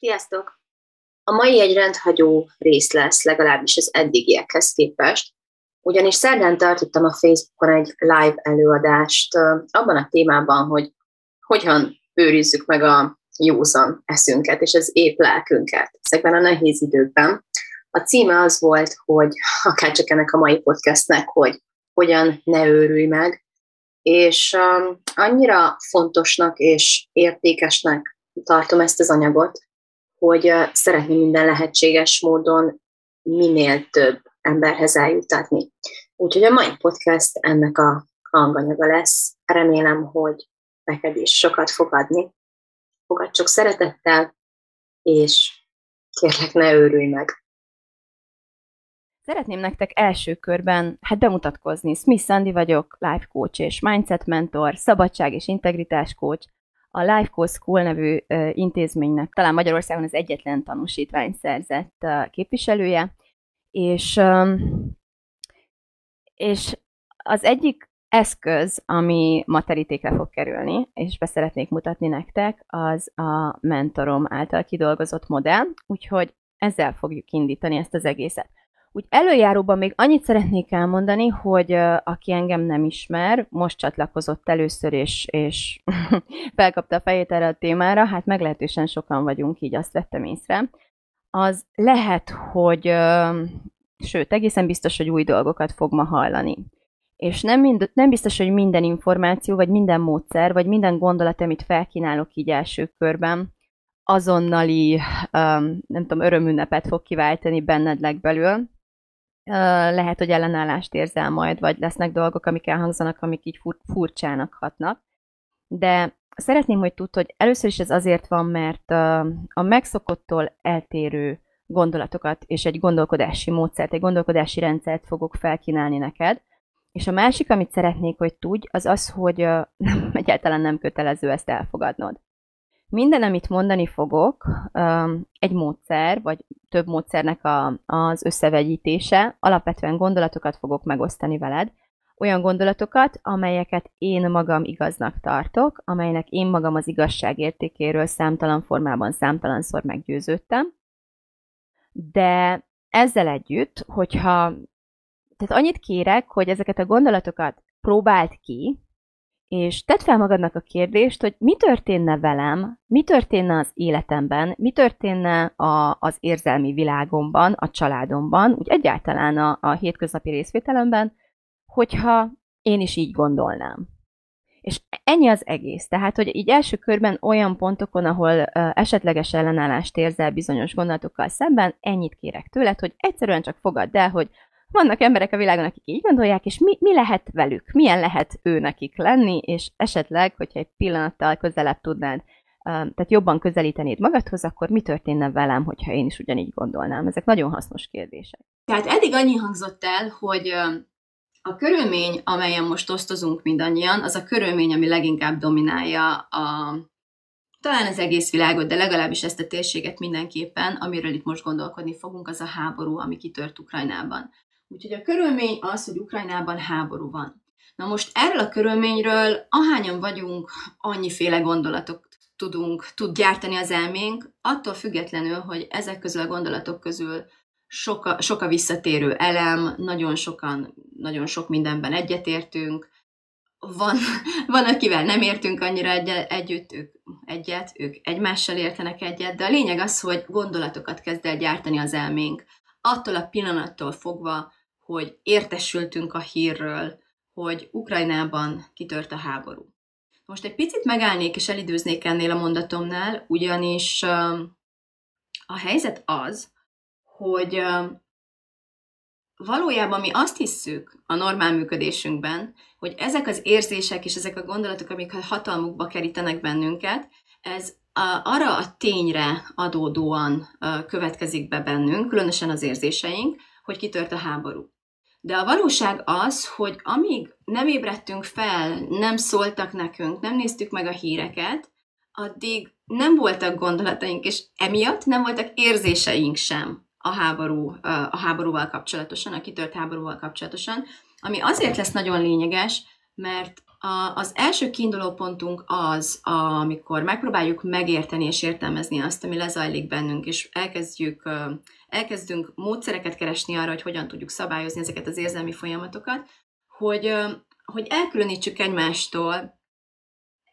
Sziasztok! A mai egy rendhagyó rész lesz, legalábbis az eddigiekhez képest, ugyanis szerdán tartottam a Facebookon egy live előadást abban a témában, hogy hogyan őrizzük meg a józan eszünket és az épp lelkünket ezekben a nehéz időkben. A címe az volt, hogy akár csak ennek a mai podcastnek, hogy hogyan ne őrülj meg, és um, annyira fontosnak és értékesnek tartom ezt az anyagot, hogy szeretném minden lehetséges módon minél több emberhez eljutatni. Úgyhogy a mai podcast ennek a hanganyaga lesz. Remélem, hogy neked is sokat fog adni. Fogad csak szeretettel, és kérlek, ne őrülj meg. Szeretném nektek első körben hát bemutatkozni. Smith Sandy vagyok, life coach és mindset mentor, szabadság és integritás coach, a Life Coach School nevű intézménynek talán Magyarországon az egyetlen tanúsítvány szerzett képviselője, és, és az egyik eszköz, ami ma terítékre fog kerülni, és be szeretnék mutatni nektek, az a mentorom által kidolgozott modell, úgyhogy ezzel fogjuk indítani ezt az egészet. Úgy előjáróban még annyit szeretnék elmondani, hogy aki engem nem ismer, most csatlakozott először, és, és felkapta a fejét erre a témára, hát meglehetősen sokan vagyunk, így azt vettem észre. Az lehet, hogy, sőt, egészen biztos, hogy új dolgokat fog ma hallani. És nem, mind, nem biztos, hogy minden információ, vagy minden módszer, vagy minden gondolat, amit felkínálok így első körben, azonnali, um, nem tudom, örömünnepet fog kiváltani benned legbelül, lehet, hogy ellenállást érzel majd, vagy lesznek dolgok, amik elhangzanak, amik így fur- furcsának hatnak. De szeretném, hogy tudd, hogy először is ez azért van, mert a megszokottól eltérő gondolatokat és egy gondolkodási módszert, egy gondolkodási rendszert fogok felkínálni neked. És a másik, amit szeretnék, hogy tudj, az az, hogy egyáltalán nem kötelező ezt elfogadnod. Minden, amit mondani fogok, egy módszer, vagy több módszernek a, az összevegyítése, alapvetően gondolatokat fogok megosztani veled, olyan gondolatokat, amelyeket én magam igaznak tartok, amelynek én magam az igazság értékéről számtalan formában számtalanszor meggyőződtem. De ezzel együtt, hogyha tehát annyit kérek, hogy ezeket a gondolatokat próbáld ki, és tedd fel magadnak a kérdést, hogy mi történne velem, mi történne az életemben, mi történne a, az érzelmi világomban, a családomban, úgy egyáltalán a, a hétköznapi részvételemben, hogyha én is így gondolnám. És ennyi az egész. Tehát, hogy így első körben olyan pontokon, ahol uh, esetleges ellenállást érzel bizonyos gondolatokkal szemben, ennyit kérek tőled, hogy egyszerűen csak fogadd el, hogy vannak emberek a világon, akik így gondolják, és mi, mi lehet velük? Milyen lehet ő nekik lenni, és esetleg, hogyha egy pillanattal közelebb tudnád, tehát jobban közelítenéd magadhoz, akkor mi történne velem, hogyha én is ugyanígy gondolnám? Ezek nagyon hasznos kérdések. Tehát eddig annyi hangzott el, hogy a körülmény, amelyen most osztozunk mindannyian, az a körülmény, ami leginkább dominálja a, talán az egész világot, de legalábbis ezt a térséget mindenképpen, amiről itt most gondolkodni fogunk, az a háború, ami kitört Ukrajnában. Úgyhogy a körülmény az, hogy Ukrajnában háború van. Na most erről a körülményről ahányan vagyunk, annyiféle gondolatok tudunk, tud gyártani az elménk, attól függetlenül, hogy ezek közül a gondolatok közül sok a, sok a visszatérő elem, nagyon sokan, nagyon sok mindenben egyetértünk, van, van, akivel nem értünk annyira egy, együtt, ők egyet, ők egymással értenek egyet, de a lényeg az, hogy gondolatokat kezd el gyártani az elménk. Attól a pillanattól fogva, hogy értesültünk a hírről, hogy Ukrajnában kitört a háború. Most egy picit megállnék és elidőznék ennél a mondatomnál, ugyanis a helyzet az, hogy valójában mi azt hisszük a normál működésünkben, hogy ezek az érzések és ezek a gondolatok, amik hatalmukba kerítenek bennünket, ez a, arra a tényre adódóan következik be bennünk, különösen az érzéseink, hogy kitört a háború. De a valóság az, hogy amíg nem ébredtünk fel, nem szóltak nekünk, nem néztük meg a híreket, addig nem voltak gondolataink, és emiatt nem voltak érzéseink sem a, háború, a háborúval kapcsolatosan, a kitört háborúval kapcsolatosan, ami azért lesz nagyon lényeges, mert a, az első kiinduló pontunk az, amikor megpróbáljuk megérteni és értelmezni azt, ami lezajlik bennünk, és elkezdjük, elkezdünk módszereket keresni arra, hogy hogyan tudjuk szabályozni ezeket az érzelmi folyamatokat, hogy, hogy elkülönítsük egymástól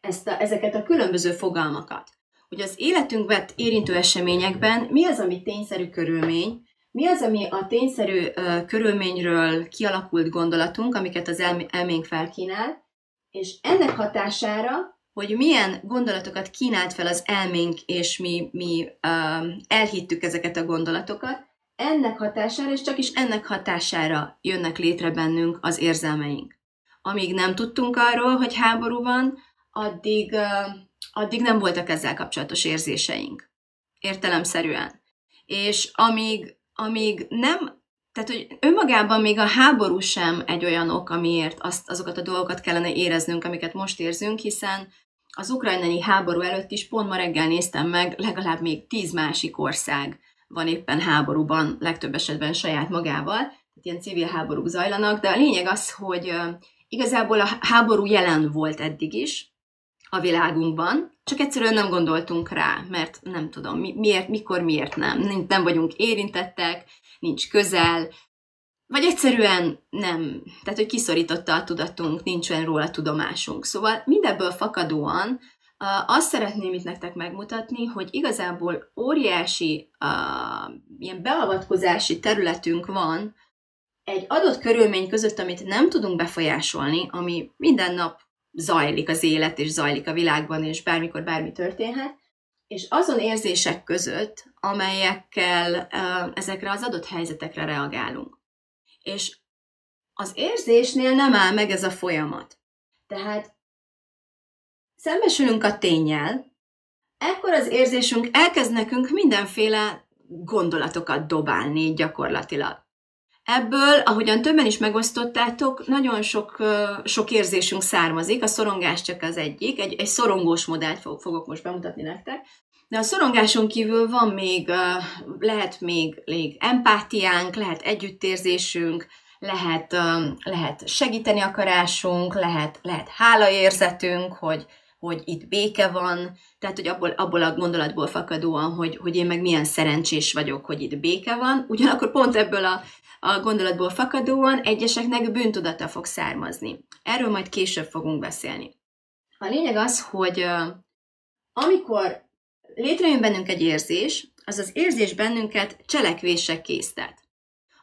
ezt a, ezeket a különböző fogalmakat. Hogy az életünk vett érintő eseményekben mi az, ami tényszerű körülmény, mi az, ami a tényszerű uh, körülményről kialakult gondolatunk, amiket az elm- elménk felkínál, és ennek hatására, hogy milyen gondolatokat kínált fel az elménk, és mi, mi uh, elhittük ezeket a gondolatokat, ennek hatására, és csak is ennek hatására jönnek létre bennünk az érzelmeink. Amíg nem tudtunk arról, hogy háború van, addig, uh, addig nem voltak ezzel kapcsolatos érzéseink. Értelemszerűen. És amíg, amíg nem tehát, hogy önmagában még a háború sem egy olyan ok, amiért azt, azokat a dolgokat kellene éreznünk, amiket most érzünk, hiszen az ukrajnai háború előtt is pont ma reggel néztem meg, legalább még tíz másik ország van éppen háborúban, legtöbb esetben saját magával, tehát ilyen civil háborúk zajlanak, de a lényeg az, hogy igazából a háború jelen volt eddig is a világunkban, csak egyszerűen nem gondoltunk rá, mert nem tudom, mi, miért, mikor, miért nem. Nem vagyunk érintettek, nincs közel, vagy egyszerűen nem, tehát hogy kiszorította a tudatunk, nincs olyan róla tudomásunk. Szóval mindebből fakadóan azt szeretném itt nektek megmutatni, hogy igazából óriási uh, ilyen beavatkozási területünk van egy adott körülmény között, amit nem tudunk befolyásolni, ami minden nap zajlik az élet, és zajlik a világban, és bármikor bármi történhet, és azon érzések között, amelyekkel ezekre az adott helyzetekre reagálunk. És az érzésnél nem áll meg ez a folyamat. Tehát szembesülünk a tényel, ekkor az érzésünk elkezd nekünk mindenféle gondolatokat dobálni gyakorlatilag. Ebből, ahogyan többen is megosztottátok, nagyon sok, sok érzésünk származik, a szorongás csak az egyik, egy, egy szorongós modellt fogok most bemutatni nektek, de a szorongáson kívül van még, lehet még, még empátiánk, lehet együttérzésünk, lehet, lehet segíteni akarásunk, lehet, lehet hálaérzetünk, hogy, hogy itt béke van, tehát hogy abból, abból a gondolatból fakadóan, hogy, hogy én meg milyen szerencsés vagyok, hogy itt béke van, ugyanakkor pont ebből a a gondolatból fakadóan egyeseknek bűntudata fog származni. Erről majd később fogunk beszélni. A lényeg az, hogy amikor létrejön bennünk egy érzés, az az érzés bennünket cselekvések késztet.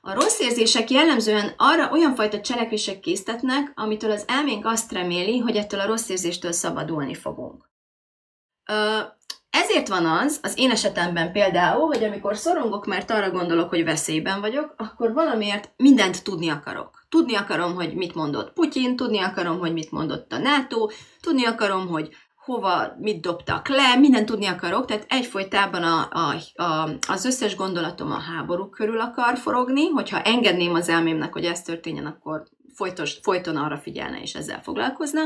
A rossz érzések jellemzően arra olyan fajta cselekvések késztetnek, amitől az elménk azt reméli, hogy ettől a rossz érzéstől szabadulni fogunk. Ezért van az, az én esetemben például, hogy amikor szorongok, mert arra gondolok, hogy veszélyben vagyok, akkor valamiért mindent tudni akarok. Tudni akarom, hogy mit mondott Putyin, tudni akarom, hogy mit mondott a NATO, tudni akarom, hogy hova, mit dobtak le, mindent tudni akarok, tehát egyfolytában a, a, a, az összes gondolatom a háború körül akar forogni, hogyha engedném az elmémnek, hogy ez történjen, akkor folytos, folyton arra figyelne és ezzel foglalkozna,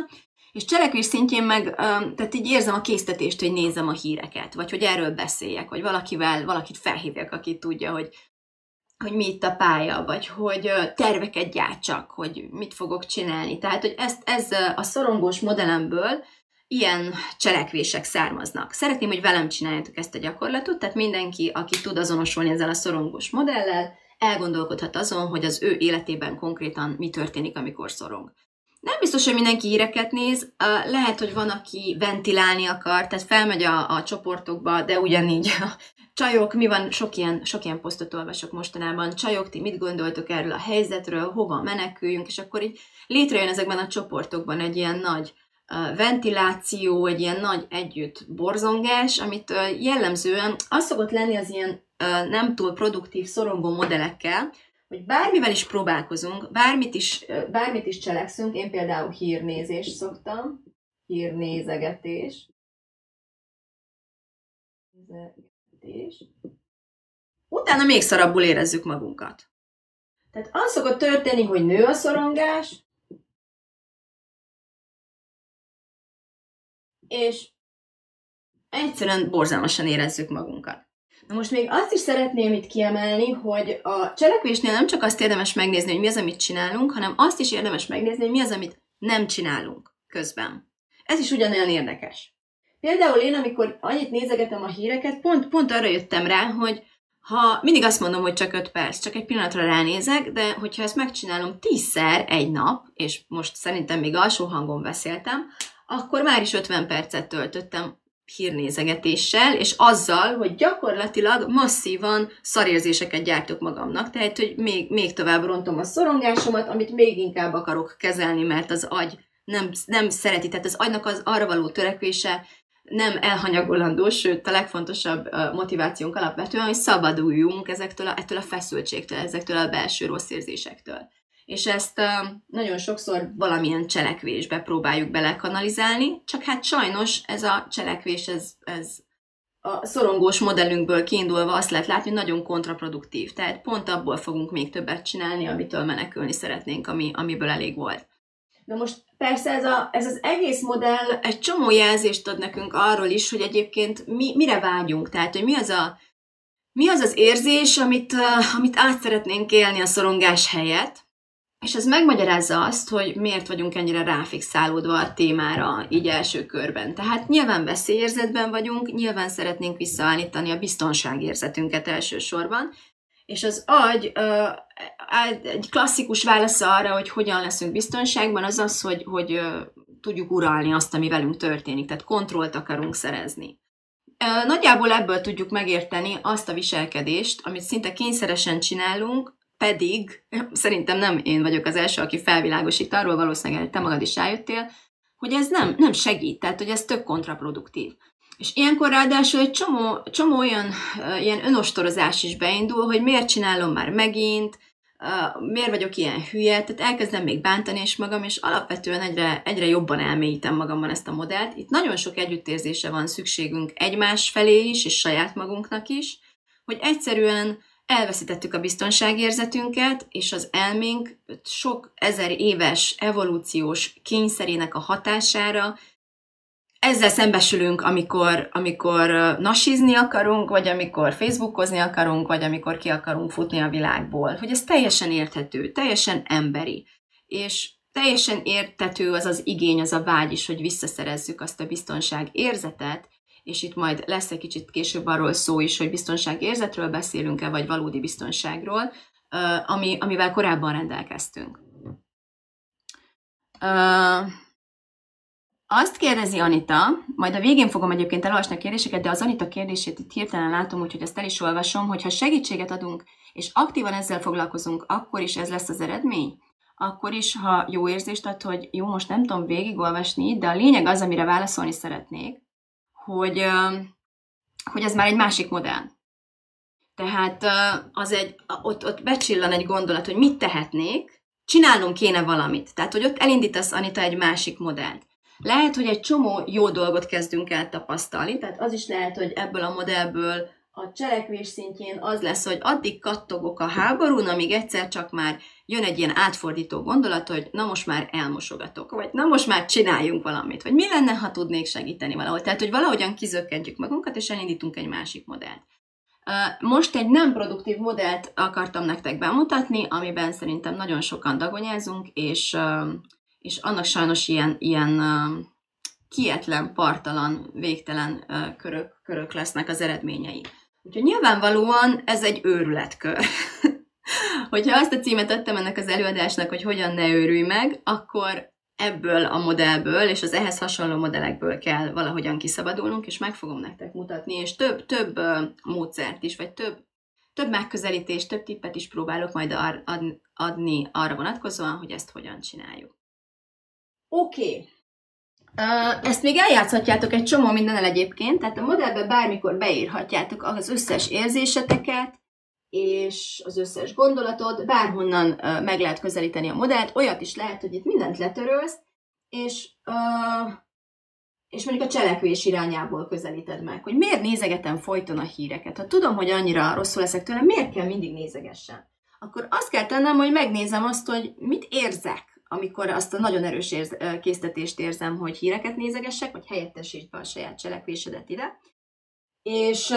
és cselekvés szintjén meg, tehát így érzem a késztetést, hogy nézem a híreket, vagy hogy erről beszéljek, vagy valakivel, valakit felhívjak, aki tudja, hogy, hogy mi itt a pálya, vagy hogy terveket gyártsak, hogy mit fogok csinálni. Tehát, hogy ezt, ez a szorongós modellemből ilyen cselekvések származnak. Szeretném, hogy velem csináljátok ezt a gyakorlatot, tehát mindenki, aki tud azonosulni ezzel a szorongós modellel, elgondolkodhat azon, hogy az ő életében konkrétan mi történik, amikor szorong. Nem biztos, hogy mindenki híreket néz, lehet, hogy van, aki ventilálni akar, tehát felmegy a, a csoportokba, de ugyanígy a csajok, mi van, sok ilyen, sok ilyen posztot olvasok mostanában, csajok, ti mit gondoltok erről a helyzetről, hova meneküljünk, és akkor így létrejön ezekben a csoportokban egy ilyen nagy ventiláció, egy ilyen nagy együtt borzongás, amit jellemzően az szokott lenni az ilyen nem túl produktív, szorongó modellekkel, hogy bármivel is próbálkozunk, bármit is, bármit is cselekszünk, én például hírnézést szoktam, hírnézegetés, nézegetés, utána még szarabbul érezzük magunkat. Tehát az szokott történni, hogy nő a szorongás, és egyszerűen borzalmasan érezzük magunkat. Na most még azt is szeretném itt kiemelni, hogy a cselekvésnél nem csak azt érdemes megnézni, hogy mi az, amit csinálunk, hanem azt is érdemes megnézni, hogy mi az, amit nem csinálunk közben. Ez is ugyanolyan érdekes. Például én, amikor annyit nézegetem a híreket, pont, pont arra jöttem rá, hogy ha mindig azt mondom, hogy csak 5 perc, csak egy pillanatra ránézek, de hogyha ezt megcsinálom tízszer egy nap, és most szerintem még alsó hangon beszéltem, akkor már is 50 percet töltöttem hírnézegetéssel, és azzal, hogy gyakorlatilag masszívan szarérzéseket gyártok magamnak, tehát, hogy még, még tovább rontom a szorongásomat, amit még inkább akarok kezelni, mert az agy nem, nem szereti, tehát az agynak az arra való törekvése nem elhanyagolandó, sőt a legfontosabb motivációnk alapvetően, hogy szabaduljunk ezektől a, ettől a feszültségtől, ezektől a belső rossz érzésektől és ezt nagyon sokszor valamilyen cselekvésbe próbáljuk belekanalizálni, csak hát sajnos ez a cselekvés, ez, ez a szorongós modellünkből kiindulva azt lehet látni, hogy nagyon kontraproduktív. Tehát pont abból fogunk még többet csinálni, amitől menekülni szeretnénk, ami, amiből elég volt. De most persze ez, a, ez az egész modell egy csomó jelzést ad nekünk arról is, hogy egyébként mi, mire vágyunk. Tehát, hogy mi az a, mi az, az érzés, amit, amit át szeretnénk élni a szorongás helyett, és ez megmagyarázza azt, hogy miért vagyunk ennyire ráfixálódva a témára így első körben. Tehát nyilván veszélyérzetben vagyunk, nyilván szeretnénk visszaállítani a biztonságérzetünket elsősorban, és az agy egy klasszikus válasz arra, hogy hogyan leszünk biztonságban, az az, hogy, hogy tudjuk uralni azt, ami velünk történik, tehát kontrollt akarunk szerezni. Nagyjából ebből tudjuk megérteni azt a viselkedést, amit szinte kényszeresen csinálunk, pedig szerintem nem én vagyok az első, aki felvilágosít arról, valószínűleg te magad is rájöttél, hogy ez nem, nem segít, tehát hogy ez tök kontraproduktív. És ilyenkor ráadásul egy csomó, csomó olyan ilyen önostorozás is beindul, hogy miért csinálom már megint, miért vagyok ilyen hülye, tehát elkezdem még bántani is magam, és alapvetően egyre, egyre jobban elmélyítem magamban ezt a modellt. Itt nagyon sok együttérzése van szükségünk egymás felé is, és saját magunknak is, hogy egyszerűen elveszítettük a biztonságérzetünket, és az elménk sok ezer éves evolúciós kényszerének a hatására ezzel szembesülünk, amikor, amikor nasizni akarunk, vagy amikor facebookozni akarunk, vagy amikor ki akarunk futni a világból. Hogy ez teljesen érthető, teljesen emberi. És teljesen értető az az igény, az a vágy is, hogy visszaszerezzük azt a biztonság érzetet, és itt majd lesz egy kicsit később arról szó is, hogy biztonságérzetről beszélünk-e, vagy valódi biztonságról, ami, amivel korábban rendelkeztünk. Azt kérdezi Anita, majd a végén fogom egyébként elolvasni a kérdéseket, de az Anita kérdését itt hirtelen látom, úgyhogy ezt el is olvasom, hogy ha segítséget adunk, és aktívan ezzel foglalkozunk, akkor is ez lesz az eredmény? Akkor is, ha jó érzést ad, hogy jó, most nem tudom végigolvasni, de a lényeg az, amire válaszolni szeretnék, hogy, hogy ez már egy másik modell. Tehát az egy, ott, ott becsillan egy gondolat, hogy mit tehetnék, csinálnom kéne valamit. Tehát, hogy ott elindítasz, Anita, egy másik modellt. Lehet, hogy egy csomó jó dolgot kezdünk el tapasztalni, tehát az is lehet, hogy ebből a modellből a cselekvés szintjén az lesz, hogy addig kattogok a háborún, amíg egyszer csak már jön egy ilyen átfordító gondolat, hogy na most már elmosogatok, vagy na most már csináljunk valamit, vagy mi lenne, ha tudnék segíteni valahol. Tehát, hogy valahogyan kizökkentjük magunkat, és elindítunk egy másik modellt. Most egy nem produktív modellt akartam nektek bemutatni, amiben szerintem nagyon sokan dagonyázunk, és, és annak sajnos ilyen, ilyen kietlen, partalan, végtelen körök, körök lesznek az eredményei. Úgyhogy nyilvánvalóan ez egy őrületkör. Hogyha azt a címet adtam ennek az előadásnak, hogy hogyan ne őrülj meg, akkor ebből a modellből és az ehhez hasonló modellekből kell valahogyan kiszabadulnunk, és meg fogom nektek mutatni, és több, több módszert is, vagy több, több megközelítést, több tippet is próbálok majd adni arra vonatkozóan, hogy ezt hogyan csináljuk. Oké. Okay. Ezt még eljátszhatjátok egy csomó mindennel egyébként, tehát a modellbe bármikor beírhatjátok az összes érzéseteket, és az összes gondolatot, bárhonnan meg lehet közelíteni a modellt, olyat is lehet, hogy itt mindent letörölsz, és, és mondjuk a cselekvés irányából közelíted meg, hogy miért nézegetem folyton a híreket. Ha tudom, hogy annyira rosszul leszek tőle, miért kell mindig nézegessem? Akkor azt kell tennem, hogy megnézem azt, hogy mit érzek, amikor azt a nagyon erős érz, késztetést érzem, hogy híreket nézegessek, vagy helyettesítsd a saját cselekvésedet ide. És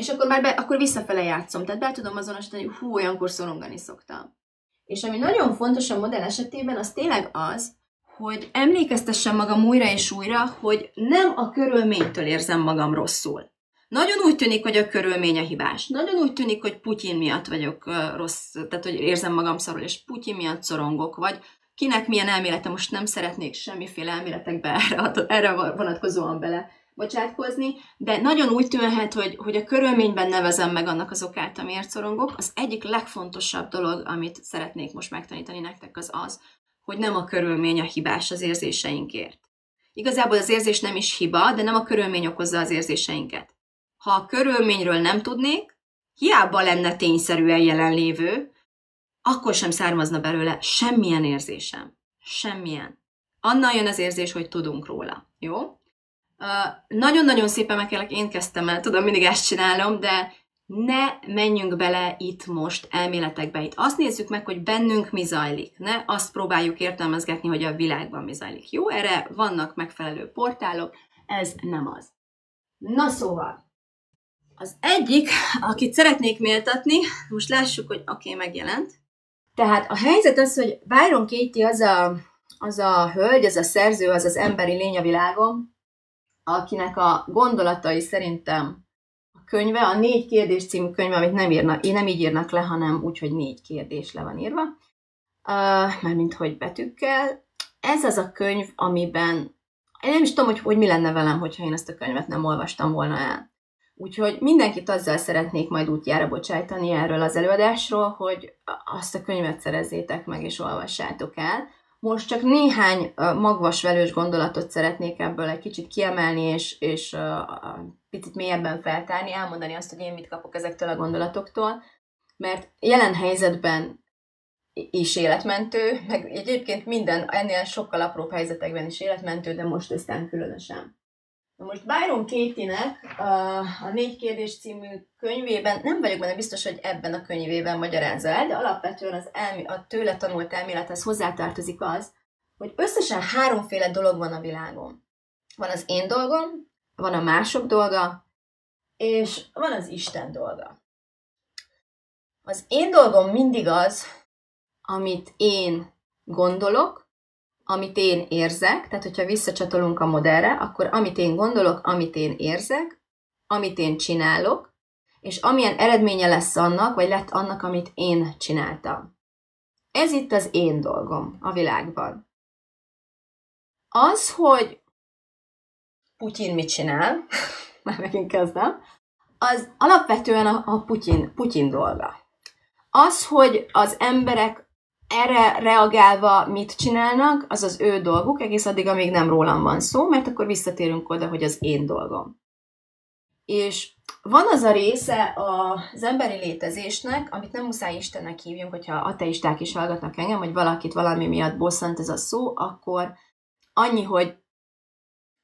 és akkor már be, akkor visszafele játszom, tehát be tudom azonosítani, hú, olyankor szorongani szoktam. És ami nagyon fontos a modell esetében, az tényleg az, hogy emlékeztessem magam újra és újra, hogy nem a körülménytől érzem magam rosszul. Nagyon úgy tűnik, hogy a körülmény a hibás. Nagyon úgy tűnik, hogy Putyin miatt vagyok rossz, tehát hogy érzem magam szarul, és Putyin miatt szorongok, vagy kinek milyen elmélete, most nem szeretnék semmiféle elméletekbe erre, erre vonatkozóan bele bocsátkozni, de nagyon úgy tűnhet, hogy, hogy a körülményben nevezem meg annak az okát, amiért szorongok. Az egyik legfontosabb dolog, amit szeretnék most megtanítani nektek, az az, hogy nem a körülmény a hibás az érzéseinkért. Igazából az érzés nem is hiba, de nem a körülmény okozza az érzéseinket. Ha a körülményről nem tudnék, hiába lenne tényszerűen jelenlévő, akkor sem származna belőle semmilyen érzésem. Semmilyen. Annal jön az érzés, hogy tudunk róla. Jó? Nagyon-nagyon szépen megkérlek, én kezdtem el, tudom, mindig ezt csinálom, de ne menjünk bele itt most elméletekbe. Itt azt nézzük meg, hogy bennünk mi zajlik. Ne azt próbáljuk értelmezgetni, hogy a világban mi zajlik. Jó, erre vannak megfelelő portálok, ez nem az. Na szóval, az egyik, akit szeretnék méltatni, most lássuk, hogy oké, okay, megjelent. Tehát a helyzet az, hogy Byron Katie az a, az a hölgy, az a szerző, az az emberi lény a világon, akinek a gondolatai szerintem a könyve, a négy kérdés című könyve, amit nem írnak, én nem így írnak le, hanem úgy, hogy négy kérdés le van írva, uh, mármint hogy betűkkel. Ez az a könyv, amiben én nem is tudom, hogy, hogy mi lenne velem, hogyha én ezt a könyvet nem olvastam volna el. Úgyhogy mindenkit azzal szeretnék majd útjára bocsájtani erről az előadásról, hogy azt a könyvet szerezzétek meg és olvassátok el. Most csak néhány magvas velős gondolatot szeretnék ebből egy kicsit kiemelni, és, és picit mélyebben feltárni, elmondani azt, hogy én mit kapok ezektől a gondolatoktól, mert jelen helyzetben is életmentő, meg egyébként minden ennél sokkal apróbb helyzetekben is életmentő, de most aztán különösen. Most Byron Katie-nek a Négy kérdés című könyvében, nem vagyok benne biztos, hogy ebben a könyvében magyarázza el, de alapvetően az elmi, a tőle tanult elmélethez hozzátartozik az, hogy összesen háromféle dolog van a világon. Van az én dolgom, van a mások dolga, és van az Isten dolga. Az én dolgom mindig az, amit én gondolok, amit én érzek, tehát hogyha visszacsatolunk a modellre, akkor amit én gondolok, amit én érzek, amit én csinálok, és amilyen eredménye lesz annak, vagy lett annak, amit én csináltam. Ez itt az én dolgom a világban. Az, hogy Putyin mit csinál, már megint kezdem, az alapvetően a, a Putyin, Putyin dolga. Az, hogy az emberek erre reagálva mit csinálnak, az az ő dolguk, egész addig, amíg nem rólam van szó, mert akkor visszatérünk oda, hogy az én dolgom. És van az a része az emberi létezésnek, amit nem muszáj Istennek hívjunk, hogyha ateisták is hallgatnak engem, hogy valakit valami miatt bosszant ez a szó, akkor annyi, hogy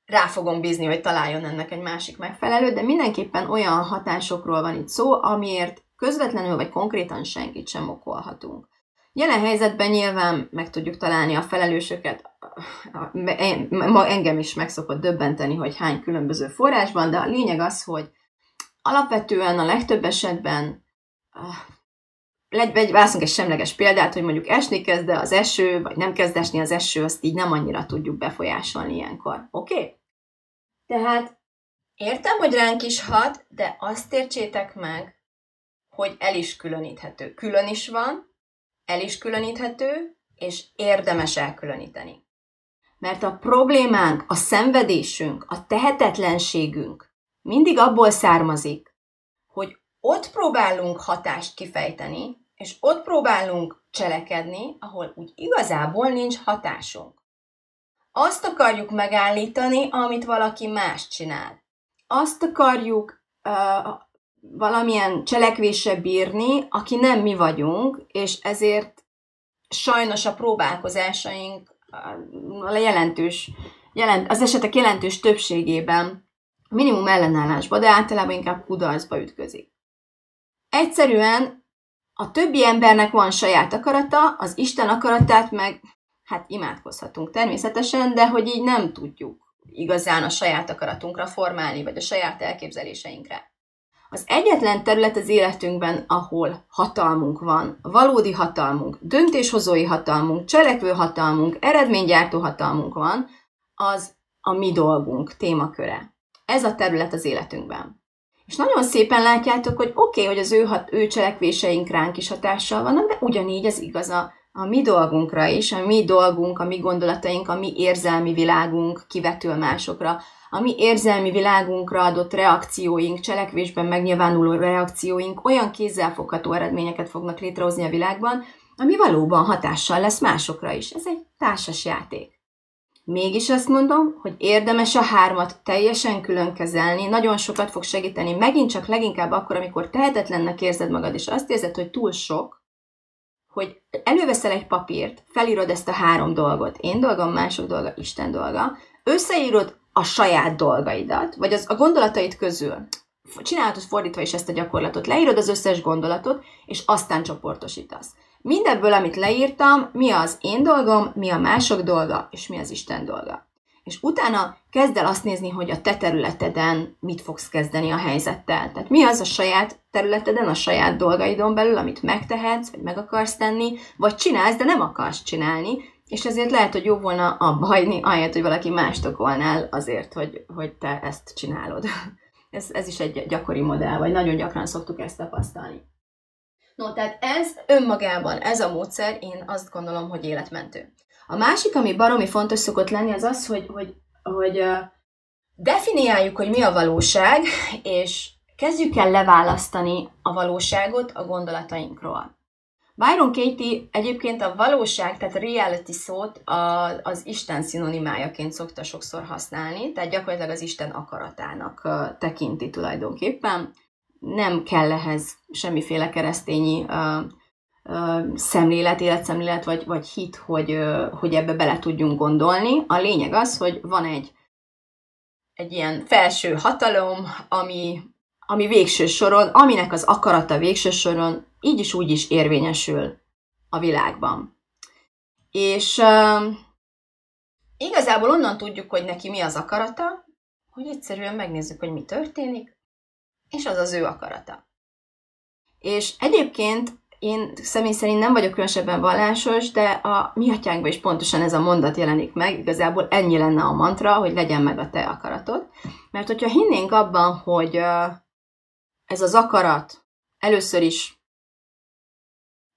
rá fogom bízni, hogy találjon ennek egy másik megfelelő, de mindenképpen olyan hatásokról van itt szó, amiért közvetlenül vagy konkrétan senkit sem okolhatunk. Jelen helyzetben nyilván meg tudjuk találni a felelősöket, engem is meg szokott döbbenteni, hogy hány különböző forrásban, de a lényeg az, hogy alapvetően a legtöbb esetben válaszunk egy semleges példát, hogy mondjuk esni kezd az eső, vagy nem kezd esni az eső, azt így nem annyira tudjuk befolyásolni ilyenkor. Oké? Okay? Tehát értem, hogy ránk is hat, de azt értsétek meg, hogy el is különíthető. Külön is van, el is különíthető, és érdemes elkülöníteni. Mert a problémánk, a szenvedésünk, a tehetetlenségünk mindig abból származik, hogy ott próbálunk hatást kifejteni, és ott próbálunk cselekedni, ahol úgy igazából nincs hatásunk. Azt akarjuk megállítani, amit valaki más csinál. Azt akarjuk valamilyen cselekvése bírni, aki nem mi vagyunk, és ezért sajnos a próbálkozásaink a jelentős, jelent, az esetek jelentős többségében minimum ellenállásba, de általában inkább kudarcba ütközik. Egyszerűen a többi embernek van saját akarata, az Isten akaratát meg, hát imádkozhatunk természetesen, de hogy így nem tudjuk igazán a saját akaratunkra formálni, vagy a saját elképzeléseinkre. Az egyetlen terület az életünkben, ahol hatalmunk van, valódi hatalmunk, döntéshozói hatalmunk, cselekvő hatalmunk, eredménygyártó hatalmunk van, az a mi dolgunk témaköre. Ez a terület az életünkben. És nagyon szépen látjátok, hogy oké, okay, hogy az ő, hat, ő cselekvéseink ránk is hatással vannak, de ugyanígy ez igaz a, a mi dolgunkra is, a mi dolgunk, a mi gondolataink, a mi érzelmi világunk kivetül másokra, a mi érzelmi világunkra adott reakcióink, cselekvésben megnyilvánuló reakcióink olyan kézzelfogható eredményeket fognak létrehozni a világban, ami valóban hatással lesz másokra is. Ez egy társas játék. Mégis azt mondom, hogy érdemes a hármat teljesen külön kezelni, nagyon sokat fog segíteni, megint csak leginkább akkor, amikor tehetetlennek érzed magad, és azt érzed, hogy túl sok, hogy előveszel egy papírt, felírod ezt a három dolgot, én dolgom, mások dolga, Isten dolga, összeírod a saját dolgaidat, vagy az, a gondolataid közül, csinálhatod fordítva is ezt a gyakorlatot, leírod az összes gondolatot, és aztán csoportosítasz. Mindebből, amit leírtam, mi az én dolgom, mi a mások dolga, és mi az Isten dolga. És utána kezd el azt nézni, hogy a te területeden mit fogsz kezdeni a helyzettel. Tehát mi az a saját területeden, a saját dolgaidon belül, amit megtehetsz, vagy meg akarsz tenni, vagy csinálsz, de nem akarsz csinálni, és ezért lehet, hogy jó volna abba hagyni, ahelyett, hogy valaki más okolnál azért, hogy, hogy te ezt csinálod. Ez, ez is egy gyakori modell, vagy nagyon gyakran szoktuk ezt tapasztalni. No, tehát ez önmagában, ez a módszer, én azt gondolom, hogy életmentő. A másik, ami baromi fontos szokott lenni, az az, hogy, hogy, hogy definiáljuk, hogy mi a valóság, és kezdjük el leválasztani a valóságot a gondolatainkról. Byron Katie egyébként a valóság, tehát a reality szót a, az Isten szinonimájaként szokta sokszor használni, tehát gyakorlatilag az Isten akaratának tekinti tulajdonképpen nem kell ehhez semmiféle keresztényi uh, uh, szemlélet, életszemlélet, vagy, vagy hit, hogy, uh, hogy ebbe bele tudjunk gondolni. A lényeg az, hogy van egy, egy ilyen felső hatalom, ami, ami végső soron, aminek az akarata végső soron így is úgy is érvényesül a világban. És uh, igazából onnan tudjuk, hogy neki mi az akarata, hogy egyszerűen megnézzük, hogy mi történik, és az az ő akarata. És egyébként én személy szerint nem vagyok különösebben vallásos, de a mi atyánkban is pontosan ez a mondat jelenik meg, igazából ennyi lenne a mantra, hogy legyen meg a te akaratod. Mert hogyha hinnénk abban, hogy ez az akarat először is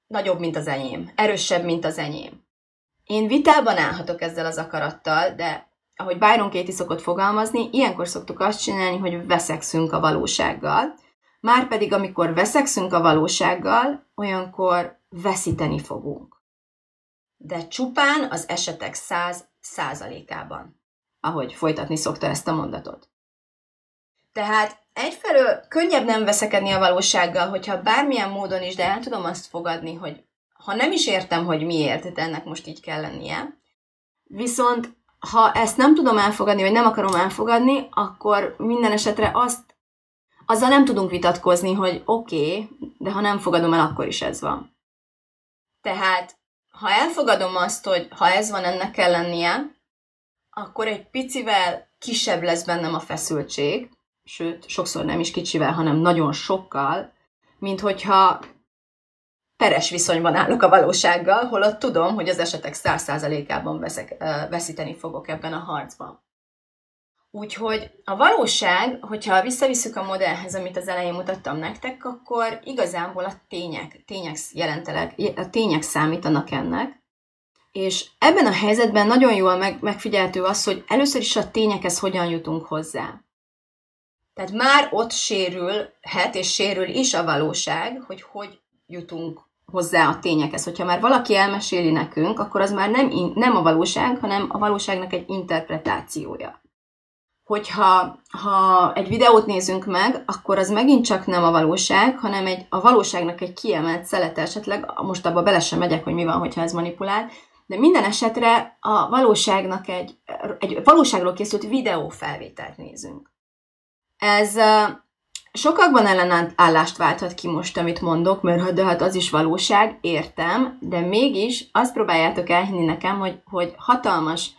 nagyobb, mint az enyém, erősebb, mint az enyém. Én vitában állhatok ezzel az akarattal, de ahogy Byron Katie szokott fogalmazni, ilyenkor szoktuk azt csinálni, hogy veszekszünk a valósággal. Márpedig, amikor veszekszünk a valósággal, olyankor veszíteni fogunk. De csupán az esetek száz százalékában, ahogy folytatni szokta ezt a mondatot. Tehát egyfelől könnyebb nem veszekedni a valósággal, hogyha bármilyen módon is, de el tudom azt fogadni, hogy ha nem is értem, hogy miért, de ennek most így kell lennie, viszont ha ezt nem tudom elfogadni, vagy nem akarom elfogadni, akkor minden esetre azt, azzal nem tudunk vitatkozni, hogy oké, okay, de ha nem fogadom el, akkor is ez van. Tehát, ha elfogadom azt, hogy ha ez van, ennek kell lennie, akkor egy picivel kisebb lesz bennem a feszültség, sőt, sokszor nem is kicsivel, hanem nagyon sokkal, mint hogyha peres viszonyban állok a valósággal, holott tudom, hogy az esetek száz százalékában veszíteni fogok ebben a harcban. Úgyhogy a valóság, hogyha visszavisszük a modellhez, amit az elején mutattam nektek, akkor igazából a tények, tények jelentelek, a tények számítanak ennek, és ebben a helyzetben nagyon jól meg, megfigyeltő az, hogy először is a tényekhez hogyan jutunk hozzá. Tehát már ott sérülhet, és sérül is a valóság, hogy hogy jutunk hozzá a tényekhez. Hogyha már valaki elmeséli nekünk, akkor az már nem, nem a valóság, hanem a valóságnak egy interpretációja. hogyha ha egy videót nézünk meg, akkor az megint csak nem a valóság, hanem egy, a valóságnak egy kiemelt szelete esetleg, most abba bele sem megyek, hogy mi van, hogyha ez manipulált, de minden esetre a valóságnak egy, egy valóságról készült videófelvételt nézünk. Ez sokakban ellenállást válthat ki most, amit mondok, mert de hát az is valóság, értem, de mégis azt próbáljátok elhinni nekem, hogy, hogy hatalmas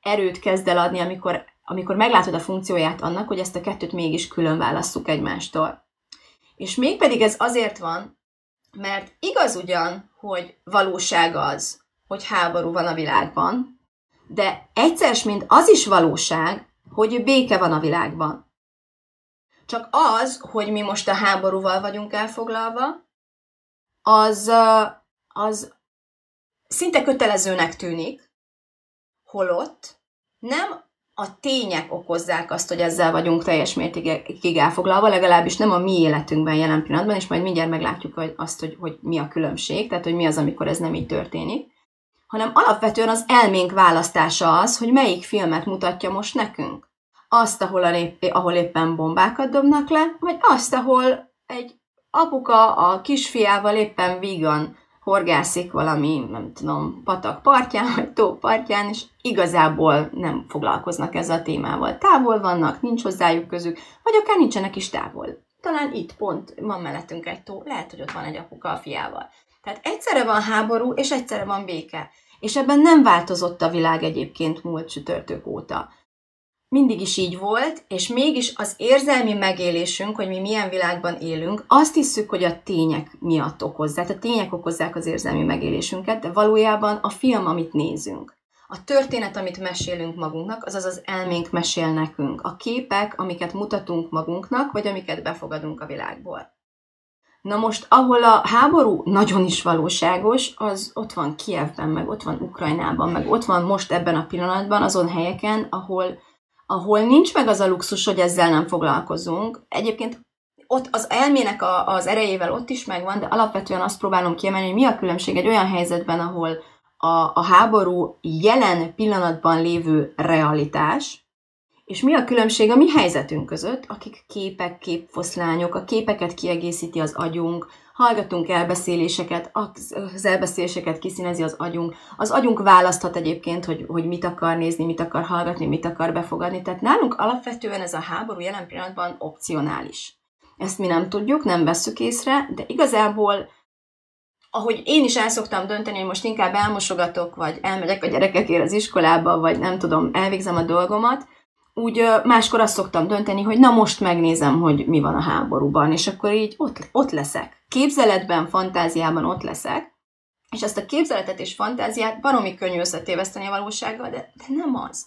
erőt kezd el adni, amikor, amikor meglátod a funkcióját annak, hogy ezt a kettőt mégis külön válasszuk egymástól. És mégpedig ez azért van, mert igaz ugyan, hogy valóság az, hogy háború van a világban, de egyszer mint az is valóság, hogy béke van a világban. Csak az, hogy mi most a háborúval vagyunk elfoglalva, az, az szinte kötelezőnek tűnik, holott nem a tények okozzák azt, hogy ezzel vagyunk teljes mértékig elfoglalva, legalábbis nem a mi életünkben jelen pillanatban, és majd mindjárt meglátjuk hogy azt, hogy, hogy mi a különbség, tehát hogy mi az, amikor ez nem így történik, hanem alapvetően az elménk választása az, hogy melyik filmet mutatja most nekünk. Azt, ahol, a lép, ahol éppen bombákat dobnak le, vagy azt, ahol egy apuka a kisfiával éppen vígan horgászik valami, nem tudom, patak partján, vagy tó partján, és igazából nem foglalkoznak ezzel a témával. Távol vannak, nincs hozzájuk közük, vagy akár nincsenek is távol. Talán itt pont van mellettünk egy tó, lehet, hogy ott van egy apuka a fiával. Tehát egyszerre van háború, és egyszerre van béke. És ebben nem változott a világ egyébként múlt csütörtök óta mindig is így volt, és mégis az érzelmi megélésünk, hogy mi milyen világban élünk, azt hiszük, hogy a tények miatt okozzák. A tények okozzák az érzelmi megélésünket, de valójában a film, amit nézünk, a történet, amit mesélünk magunknak, azaz az elménk mesél nekünk. A képek, amiket mutatunk magunknak, vagy amiket befogadunk a világból. Na most, ahol a háború nagyon is valóságos, az ott van Kievben, meg ott van Ukrajnában, meg ott van most ebben a pillanatban azon helyeken, ahol ahol nincs meg az a luxus, hogy ezzel nem foglalkozunk. Egyébként ott az elmének a, az erejével ott is megvan, de alapvetően azt próbálom kiemelni, hogy mi a különbség egy olyan helyzetben, ahol a, a háború jelen pillanatban lévő realitás, és mi a különbség a mi helyzetünk között, akik képek, képfoszlányok, a képeket kiegészíti az agyunk, hallgatunk elbeszéléseket, az elbeszéléseket kiszínezi az agyunk. Az agyunk választhat egyébként, hogy, hogy mit akar nézni, mit akar hallgatni, mit akar befogadni. Tehát nálunk alapvetően ez a háború jelen pillanatban opcionális. Ezt mi nem tudjuk, nem vesszük észre, de igazából ahogy én is el szoktam dönteni, hogy most inkább elmosogatok, vagy elmegyek a gyerekekért az iskolába, vagy nem tudom, elvégzem a dolgomat, úgy máskor azt szoktam dönteni, hogy na most megnézem, hogy mi van a háborúban, és akkor így ott, ott leszek képzeletben, fantáziában ott leszek, és ezt a képzeletet és fantáziát baromi könnyű összetéveszteni a valósággal, de, de nem az.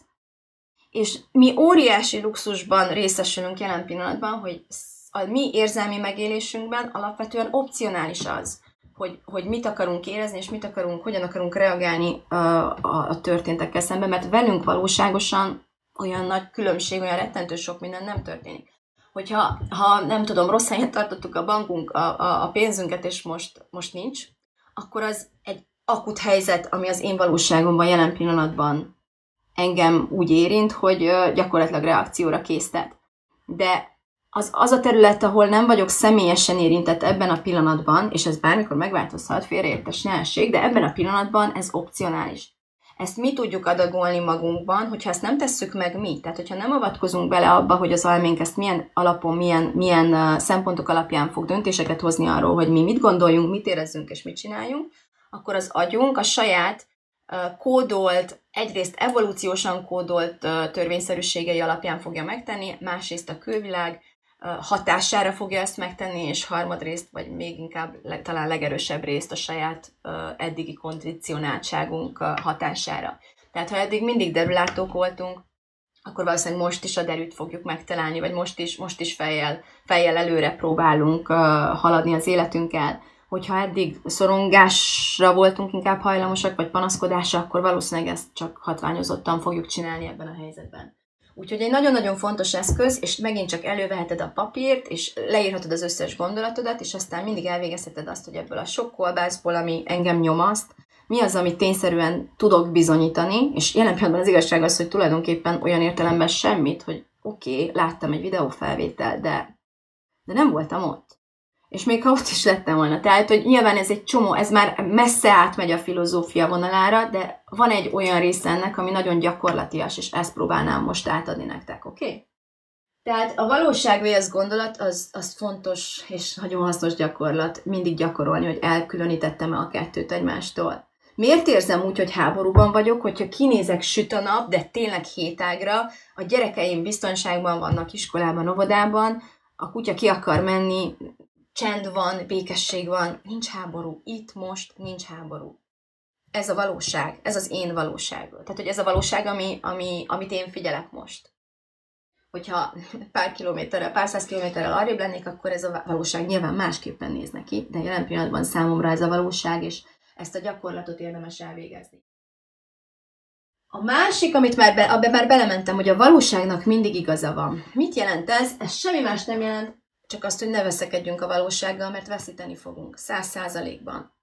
És mi óriási luxusban részesülünk jelen pillanatban, hogy a mi érzelmi megélésünkben alapvetően opcionális az, hogy, hogy mit akarunk érezni, és mit akarunk, hogyan akarunk reagálni a, a, a történtekkel szemben, mert velünk valóságosan olyan nagy különbség, olyan rettentő sok minden nem történik hogyha ha nem tudom, rossz helyen tartottuk a bankunk a, a, a pénzünket, és most, most nincs, akkor az egy akut helyzet, ami az én valóságomban jelen pillanatban engem úgy érint, hogy gyakorlatilag reakcióra késztet. De az, az a terület, ahol nem vagyok személyesen érintett ebben a pillanatban, és ez bármikor megváltozhat, félreértes nyelség, de ebben a pillanatban ez opcionális ezt mi tudjuk adagolni magunkban, hogyha ezt nem tesszük meg mi, tehát hogyha nem avatkozunk bele abba, hogy az alménk ezt milyen alapon, milyen, milyen szempontok alapján fog döntéseket hozni arról, hogy mi mit gondoljunk, mit érezzünk és mit csináljunk, akkor az agyunk a saját kódolt, egyrészt evolúciósan kódolt törvényszerűségei alapján fogja megtenni, másrészt a külvilág hatására fogja ezt megtenni, és harmadrészt, vagy még inkább talán legerősebb részt a saját eddigi kondicionáltságunk hatására. Tehát ha eddig mindig derülátók voltunk, akkor valószínűleg most is a derűt fogjuk megtalálni, vagy most is, most is fejjel, fejjel előre próbálunk uh, haladni az életünkkel. Hogyha eddig szorongásra voltunk inkább hajlamosak, vagy panaszkodásra, akkor valószínűleg ezt csak hatványozottan fogjuk csinálni ebben a helyzetben. Úgyhogy egy nagyon-nagyon fontos eszköz, és megint csak előveheted a papírt, és leírhatod az összes gondolatodat, és aztán mindig elvégezheted azt, hogy ebből a sok kolbászból, ami engem nyomaszt, mi az, amit tényszerűen tudok bizonyítani, és jelen pillanatban az igazság az, hogy tulajdonképpen olyan értelemben semmit, hogy oké, okay, láttam egy videófelvétel, de, de nem voltam ott. És még ha ott is lettem volna. Tehát, hogy nyilván ez egy csomó, ez már messze átmegy a filozófia vonalára, de van egy olyan része ennek, ami nagyon gyakorlatias, és ezt próbálnám most átadni nektek, oké? Okay? Tehát a valóság az gondolat, az, az fontos és nagyon hasznos gyakorlat mindig gyakorolni, hogy elkülönítettem a kettőt egymástól. Miért érzem úgy, hogy háborúban vagyok, hogyha kinézek süt a nap, de tényleg hétágra, a gyerekeim biztonságban vannak iskolában, óvodában, a kutya ki akar menni, csend van, békesség van, nincs háború, itt most nincs háború. Ez a valóság, ez az én valóság. Tehát, hogy ez a valóság, ami, ami, amit én figyelek most. Hogyha pár kilométerrel, pár száz kilométerrel arrébb lennék, akkor ez a valóság nyilván másképpen néz neki, de jelen pillanatban számomra ez a valóság, és ezt a gyakorlatot érdemes elvégezni. A másik, amit már, be, abban már belementem, hogy a valóságnak mindig igaza van. Mit jelent ez? Ez semmi más nem jelent, csak azt, hogy ne veszekedjünk a valósággal, mert veszíteni fogunk. Száz százalékban.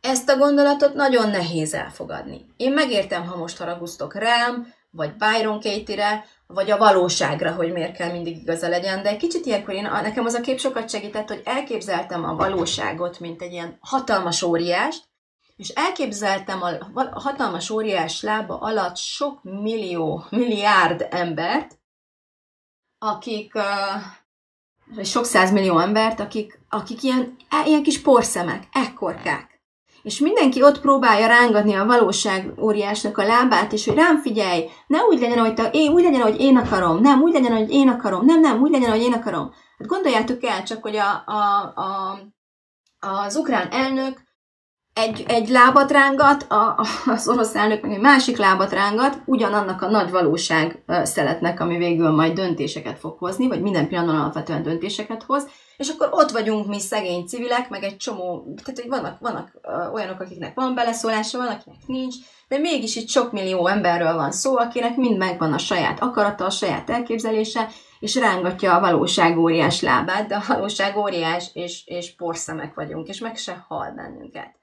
Ezt a gondolatot nagyon nehéz elfogadni. Én megértem, ha most haragusztok rám, vagy Byron Katie-re, vagy a valóságra, hogy miért kell mindig igaza legyen, de kicsit ilyenkor én, nekem az a kép sokat segített, hogy elképzeltem a valóságot, mint egy ilyen hatalmas óriást, és elképzeltem a hatalmas óriás lába alatt sok millió, milliárd embert, akik, sok százmillió embert, akik, akik ilyen, e, ilyen kis porszemek, ekkorkák. És mindenki ott próbálja rángatni a valóság óriásnak a lábát, és hogy rám figyelj, ne úgy legyen, hogy te, én, úgy legyen, hogy én akarom, nem, úgy legyen, hogy én akarom, nem, nem, úgy legyen, hogy én akarom. Hát gondoljátok el csak, hogy a, a, a, az ukrán elnök egy, egy lábat rángat, a, az orosz elnök meg egy másik lábat rángat, ugyanannak a nagy valóság szeletnek, ami végül majd döntéseket fog hozni, vagy minden pillanatban alapvetően döntéseket hoz, és akkor ott vagyunk mi szegény civilek, meg egy csomó, tehát hogy vannak, vannak olyanok, akiknek van beleszólása, van, akinek nincs, de mégis itt sok millió emberről van szó, akinek mind megvan a saját akarata, a saját elképzelése, és rángatja a valóság óriás lábát, de a valóság óriás, és, és porszemek vagyunk, és meg se hal bennünket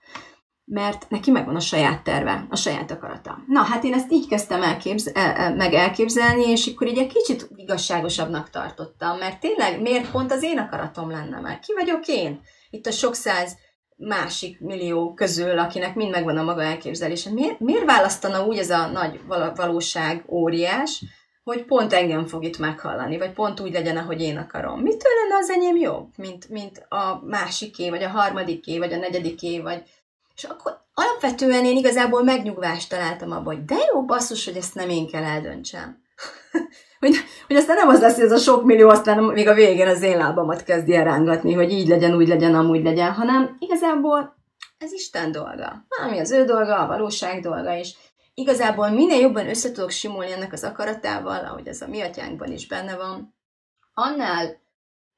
mert neki megvan a saját terve, a saját akarata. Na, hát én ezt így kezdtem elképz- el, meg elképzelni, és akkor így egy kicsit igazságosabbnak tartottam, mert tényleg miért pont az én akaratom lenne meg? Ki vagyok én? Itt a sok száz másik millió közül, akinek mind megvan a maga elképzelése. Miért, miért választana úgy ez a nagy valóság óriás, hogy pont engem fog itt meghallani, vagy pont úgy legyen, ahogy én akarom. Mitől lenne az enyém jobb, mint, mint a másiké, vagy a harmadiké, vagy a negyediké, vagy és akkor alapvetően én igazából megnyugvást találtam abban, hogy de jó basszus, hogy ezt nem én kell eldöntsem. hogy, hogy aztán nem az lesz, hogy ez a sok millió aztán még a végén az én lábamat kezdi elrángatni, hogy így legyen, úgy legyen, amúgy legyen, hanem igazából ez Isten dolga. Ami az ő dolga, a valóság dolga, és igazából minél jobban össze tudok simulni ennek az akaratával, ahogy ez a mi atyánkban is benne van, annál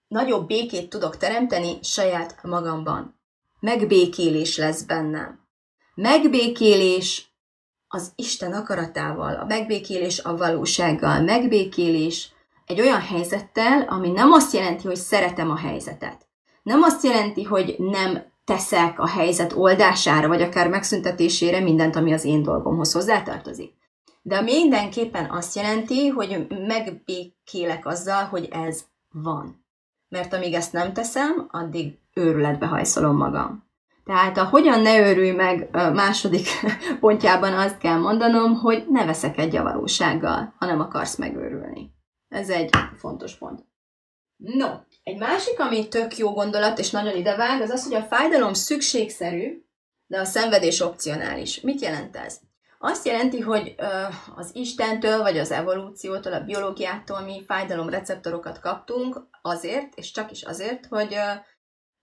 nagyobb békét tudok teremteni saját magamban megbékélés lesz bennem. Megbékélés az Isten akaratával, a megbékélés a valósággal, megbékélés egy olyan helyzettel, ami nem azt jelenti, hogy szeretem a helyzetet. Nem azt jelenti, hogy nem teszek a helyzet oldására, vagy akár megszüntetésére mindent, ami az én dolgomhoz hozzátartozik. De mindenképpen azt jelenti, hogy megbékélek azzal, hogy ez van. Mert amíg ezt nem teszem, addig őrületbe hajszolom magam. Tehát a hogyan ne őrülj meg második pontjában azt kell mondanom, hogy ne veszekedj a valósággal, ha nem akarsz megőrülni. Ez egy fontos pont. No, egy másik, ami tök jó gondolat, és nagyon idevág, az az, hogy a fájdalom szükségszerű, de a szenvedés opcionális. Mit jelent ez? Azt jelenti, hogy az Istentől, vagy az evolúciótól, a biológiától mi fájdalomreceptorokat kaptunk azért, és csak is azért, hogy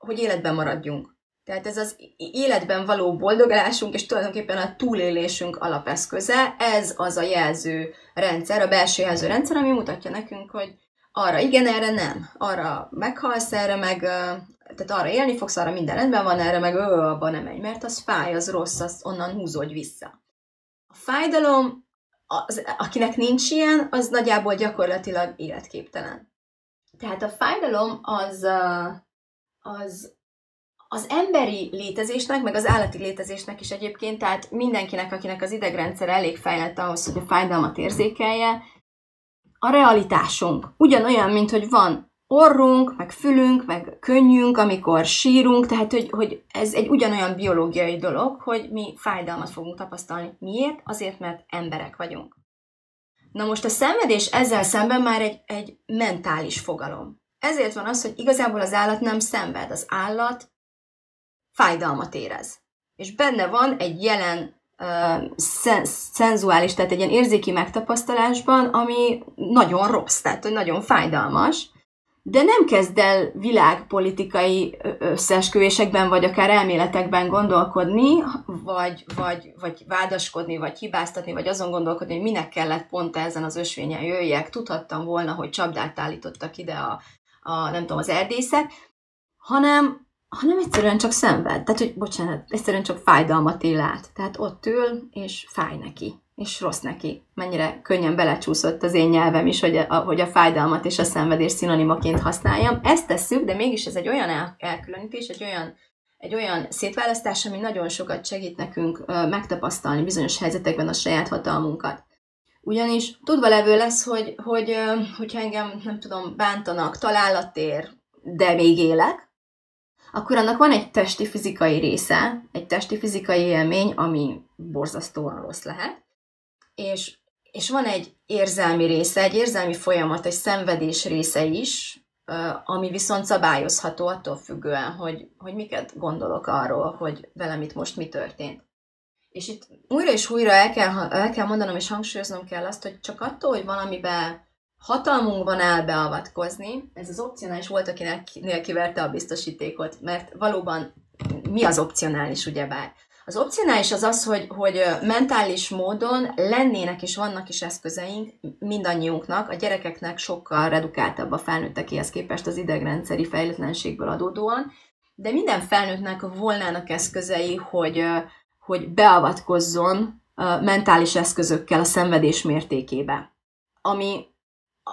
hogy életben maradjunk. Tehát ez az életben való boldogulásunk, és tulajdonképpen a túlélésünk alapeszköze, ez az a jelző rendszer, a belső jelző rendszer, ami mutatja nekünk, hogy arra igen, erre nem. Arra meghalsz, erre meg, tehát arra élni fogsz, arra minden rendben van, erre meg ő, abban nem megy, mert az fáj, az rossz, az onnan húzódj vissza. A fájdalom, az, akinek nincs ilyen, az nagyjából gyakorlatilag életképtelen. Tehát a fájdalom az, az az emberi létezésnek, meg az állati létezésnek is egyébként, tehát mindenkinek, akinek az idegrendszer elég fejlett ahhoz, hogy a fájdalmat érzékelje, a realitásunk ugyanolyan, mint hogy van orrunk, meg fülünk, meg könnyünk, amikor sírunk, tehát hogy, hogy ez egy ugyanolyan biológiai dolog, hogy mi fájdalmat fogunk tapasztalni. Miért? Azért, mert emberek vagyunk. Na most a szenvedés ezzel szemben már egy, egy mentális fogalom. Ezért van az, hogy igazából az állat nem szenved, az állat fájdalmat érez. És benne van egy jelen uh, szen- szenzuális, tehát egy ilyen érzéki megtapasztalásban, ami nagyon rossz, tehát hogy nagyon fájdalmas, de nem kezd el világpolitikai összeesküvésekben, vagy akár elméletekben gondolkodni, vagy, vagy, vagy vádaskodni, vagy hibáztatni, vagy azon gondolkodni, hogy minek kellett pont ezen az ösvényen jöjjek. Tudhattam volna, hogy csapdát állítottak ide a, a nem tudom, az erdészek, hanem, hanem egyszerűen csak szenved. Tehát, hogy bocsánat, egyszerűen csak fájdalmat él át. Tehát ott ül, és fáj neki és rossz neki. Mennyire könnyen belecsúszott az én nyelvem is, hogy a, hogy a fájdalmat és a szenvedés szinonimaként használjam. Ezt tesszük, de mégis ez egy olyan el, elkülönítés, egy olyan, egy olyan szétválasztás, ami nagyon sokat segít nekünk megtapasztalni bizonyos helyzetekben a saját hatalmunkat. Ugyanis tudva levő lesz, hogy, hogy hogyha engem, nem tudom, bántanak, találatér, de még élek, akkor annak van egy testi fizikai része, egy testi fizikai élmény, ami borzasztóan rossz lehet, és, és van egy érzelmi része, egy érzelmi folyamat, egy szenvedés része is, ami viszont szabályozható attól függően, hogy, hogy miket gondolok arról, hogy velem itt most mi történt. És itt újra és újra el kell, el kell mondanom és hangsúlyoznom kell azt, hogy csak attól, hogy valamibe hatalmunk van el beavatkozni, ez az opcionális volt, akinek kiverte a biztosítékot, mert valóban mi az opcionális, ugyebár? Az opcionális az az, hogy, hogy mentális módon lennének és vannak is eszközeink mindannyiunknak, a gyerekeknek sokkal redukáltabb a felnőttekéhez képest az idegrendszeri fejletlenségből adódóan, de minden felnőttnek volnának eszközei, hogy, hogy beavatkozzon mentális eszközökkel a szenvedés mértékébe. Ami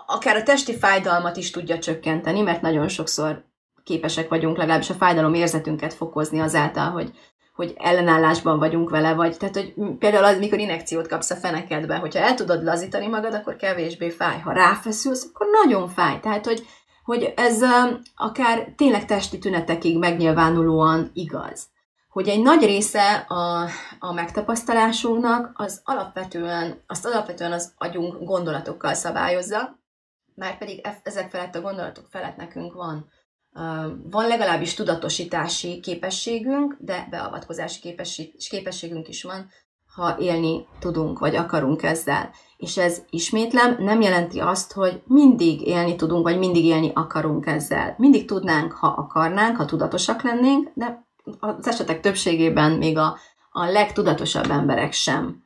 akár a testi fájdalmat is tudja csökkenteni, mert nagyon sokszor képesek vagyunk legalábbis a fájdalom érzetünket fokozni azáltal, hogy hogy ellenállásban vagyunk vele, vagy tehát, hogy például az, mikor inekciót kapsz a fenekedbe, hogyha el tudod lazítani magad, akkor kevésbé fáj. Ha ráfeszülsz, akkor nagyon fáj. Tehát, hogy, hogy ez akár tényleg testi tünetekig megnyilvánulóan igaz. Hogy egy nagy része a, a megtapasztalásunknak az alapvetően, azt alapvetően az agyunk gondolatokkal szabályozza, már pedig ezek felett a gondolatok felett nekünk van van legalábbis tudatosítási képességünk, de beavatkozási képességünk is van, ha élni tudunk, vagy akarunk ezzel. És ez ismétlem nem jelenti azt, hogy mindig élni tudunk, vagy mindig élni akarunk ezzel. Mindig tudnánk, ha akarnánk, ha tudatosak lennénk, de az esetek többségében még a, a legtudatosabb emberek sem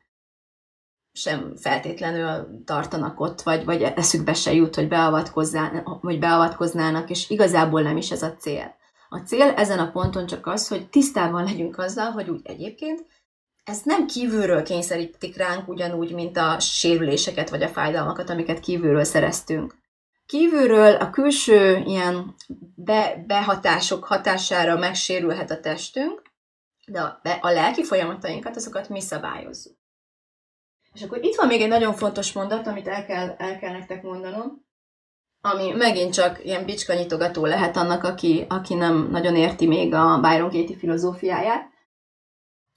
sem feltétlenül tartanak ott, vagy, vagy eszükbe se jut, hogy, hogy beavatkoznának, és igazából nem is ez a cél. A cél ezen a ponton csak az, hogy tisztában legyünk azzal, hogy úgy egyébként ezt nem kívülről kényszerítik ránk ugyanúgy, mint a sérüléseket vagy a fájdalmakat, amiket kívülről szereztünk. Kívülről a külső ilyen be, behatások hatására megsérülhet a testünk, de a, a lelki folyamatainkat, azokat mi szabályozzuk. És akkor itt van még egy nagyon fontos mondat, amit el kell, el kell nektek mondanom, ami megint csak ilyen bicskanyitogató lehet annak, aki, aki nem nagyon érti még a Byron Katie filozófiáját.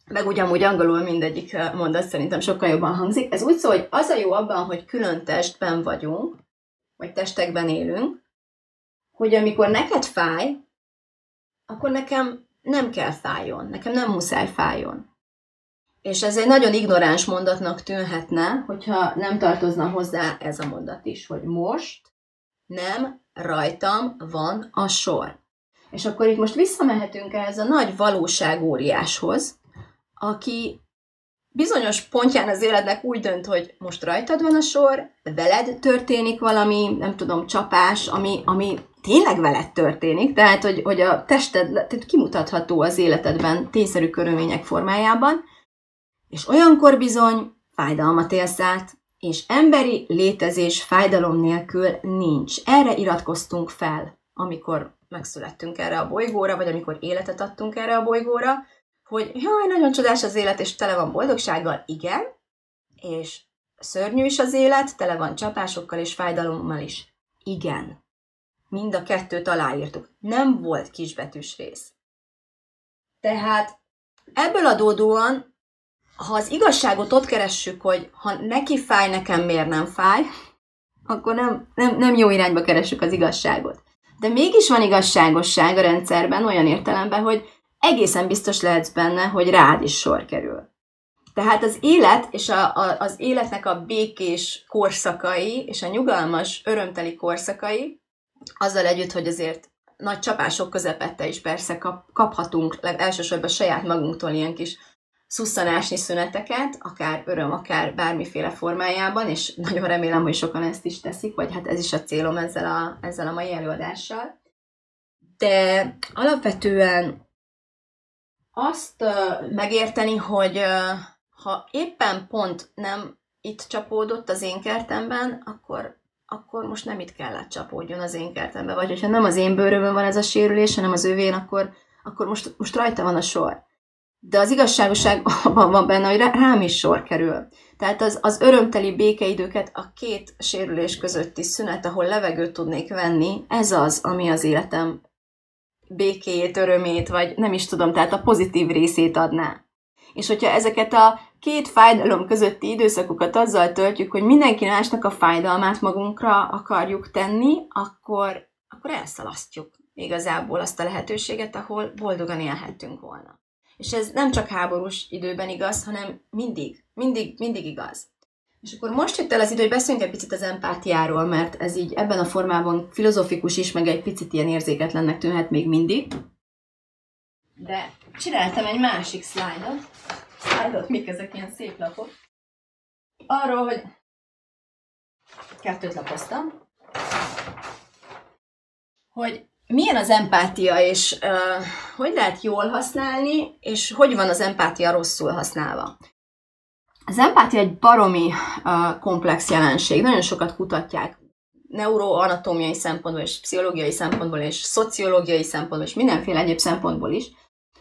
Meg ugyanúgy angolul mindegyik mondat szerintem sokkal jobban hangzik. Ez úgy szól, hogy az a jó abban, hogy külön testben vagyunk, vagy testekben élünk, hogy amikor neked fáj, akkor nekem nem kell fájjon, nekem nem muszáj fájjon. És ez egy nagyon ignoráns mondatnak tűnhetne, hogyha nem tartozna hozzá ez a mondat is, hogy most nem rajtam van a sor. És akkor itt most visszamehetünk ehhez a nagy valóságóriáshoz, aki bizonyos pontján az életnek úgy dönt, hogy most rajtad van a sor, veled történik valami, nem tudom, csapás, ami, ami tényleg veled történik, tehát hogy, hogy a tested tehát kimutatható az életedben tényszerű körülmények formájában, és olyankor bizony fájdalmat élsz át, és emberi létezés fájdalom nélkül nincs. Erre iratkoztunk fel, amikor megszülettünk erre a bolygóra, vagy amikor életet adtunk erre a bolygóra, hogy jaj, nagyon csodás az élet, és tele van boldogsággal, igen, és szörnyű is az élet, tele van csapásokkal és fájdalommal is. Igen. Mind a kettőt aláírtuk. Nem volt kisbetűs rész. Tehát ebből adódóan, ha az igazságot ott keressük, hogy ha neki fáj, nekem miért nem fáj, akkor nem, nem, nem jó irányba keressük az igazságot. De mégis van igazságosság a rendszerben olyan értelemben, hogy egészen biztos lehetsz benne, hogy rád is sor kerül. Tehát az élet és a, a, az életnek a békés korszakai és a nyugalmas, örömteli korszakai, azzal együtt, hogy azért nagy csapások közepette is persze kap, kaphatunk elsősorban saját magunktól ilyen kis szusszanásni szüneteket, akár öröm, akár bármiféle formájában, és nagyon remélem, hogy sokan ezt is teszik, vagy hát ez is a célom ezzel a, ezzel a mai előadással. De alapvetően azt megérteni, hogy ha éppen pont nem itt csapódott az én kertemben, akkor, akkor most nem itt kellett csapódjon az én kertemben. Vagy hogyha nem az én bőrömön van ez a sérülés, hanem az övén, akkor, akkor most, most rajta van a sor. De az igazságosság abban van benne, hogy rám is sor kerül. Tehát az, az örömteli békeidőket, a két sérülés közötti szünet, ahol levegőt tudnék venni, ez az, ami az életem békéjét, örömét, vagy nem is tudom, tehát a pozitív részét adná. És hogyha ezeket a két fájdalom közötti időszakokat azzal töltjük, hogy mindenki másnak a fájdalmát magunkra akarjuk tenni, akkor, akkor elszalasztjuk igazából azt a lehetőséget, ahol boldogan élhettünk volna. És ez nem csak háborús időben igaz, hanem mindig, mindig, mindig igaz. És akkor most jött el az idő, hogy beszéljünk egy picit az empátiáról, mert ez így ebben a formában filozofikus is, meg egy picit ilyen érzéketlennek tűnhet még mindig. De csináltam egy másik szlájdot. Szlájdot, mik ezek ilyen szép lapok. Arról, hogy kettőt lapoztam, hogy milyen az empátia, és uh, hogy lehet jól használni, és hogy van az empátia rosszul használva. Az empátia egy baromi uh, komplex jelenség, nagyon sokat kutatják neuroanatómiai szempontból, és pszichológiai szempontból, és szociológiai szempontból, és mindenféle egyéb szempontból is.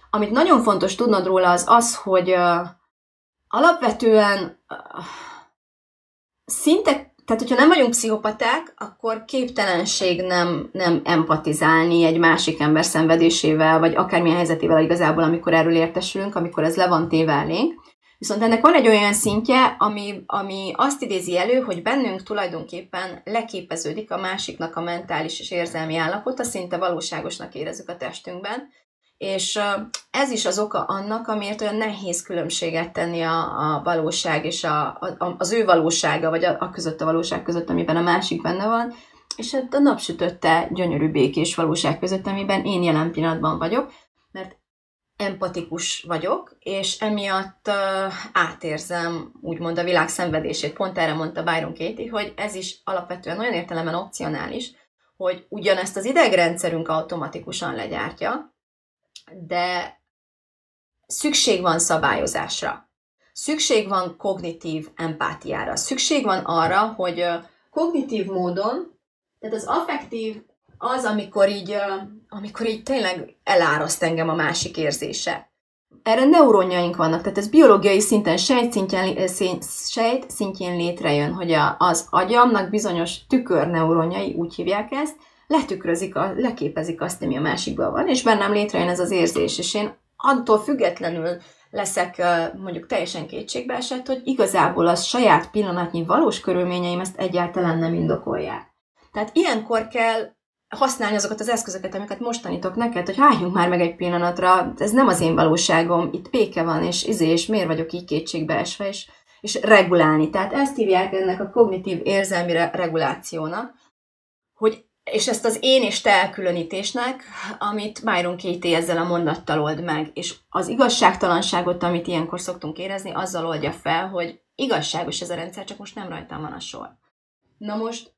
Amit nagyon fontos tudnod róla az az, hogy uh, alapvetően uh, szinte tehát, hogyha nem vagyunk pszichopaták, akkor képtelenség nem, nem empatizálni egy másik ember szenvedésével, vagy akármilyen helyzetével igazából, amikor erről értesülünk, amikor ez le van téve elénk. Viszont ennek van egy olyan szintje, ami, ami azt idézi elő, hogy bennünk tulajdonképpen leképeződik a másiknak a mentális és érzelmi állapota, szinte valóságosnak érezzük a testünkben, és ez is az oka annak, amiért olyan nehéz különbséget tenni a, a valóság és a, a, az ő valósága, vagy a, a között a valóság között, amiben a másik benne van, és a napsütötte gyönyörű békés valóság között, amiben én jelen pillanatban vagyok, empatikus vagyok, és emiatt uh, átérzem úgymond a világ szenvedését. Pont erre mondta Byron Katie, hogy ez is alapvetően olyan értelemben opcionális, hogy ugyanezt az idegrendszerünk automatikusan legyártja, de szükség van szabályozásra. Szükség van kognitív empátiára. Szükség van arra, hogy kognitív módon, tehát az affektív az, amikor így, amikor így tényleg eláraszt engem a másik érzése. Erre neuronjaink vannak, tehát ez biológiai szinten sejt szintjén, sejt szintjén létrejön, hogy az agyamnak bizonyos tükörneuronjai, úgy hívják ezt, letükrözik, a, leképezik azt, ami a másikban van, és bennem létrejön ez az érzés, és én attól függetlenül leszek mondjuk teljesen kétségbe esett, hogy igazából az saját pillanatnyi valós körülményeim ezt egyáltalán nem indokolják. Tehát ilyenkor kell használni azokat az eszközöket, amiket most tanítok neked, hogy álljunk már meg egy pillanatra, ez nem az én valóságom, itt péke van, és izé, és miért vagyok így kétségbe esve, és, és regulálni. Tehát ezt hívják ennek a kognitív érzelmi regulációnak, hogy és ezt az én és te elkülönítésnek, amit Byron Katie ezzel a mondattal old meg, és az igazságtalanságot, amit ilyenkor szoktunk érezni, azzal oldja fel, hogy igazságos ez a rendszer, csak most nem rajtam van a sor. Na most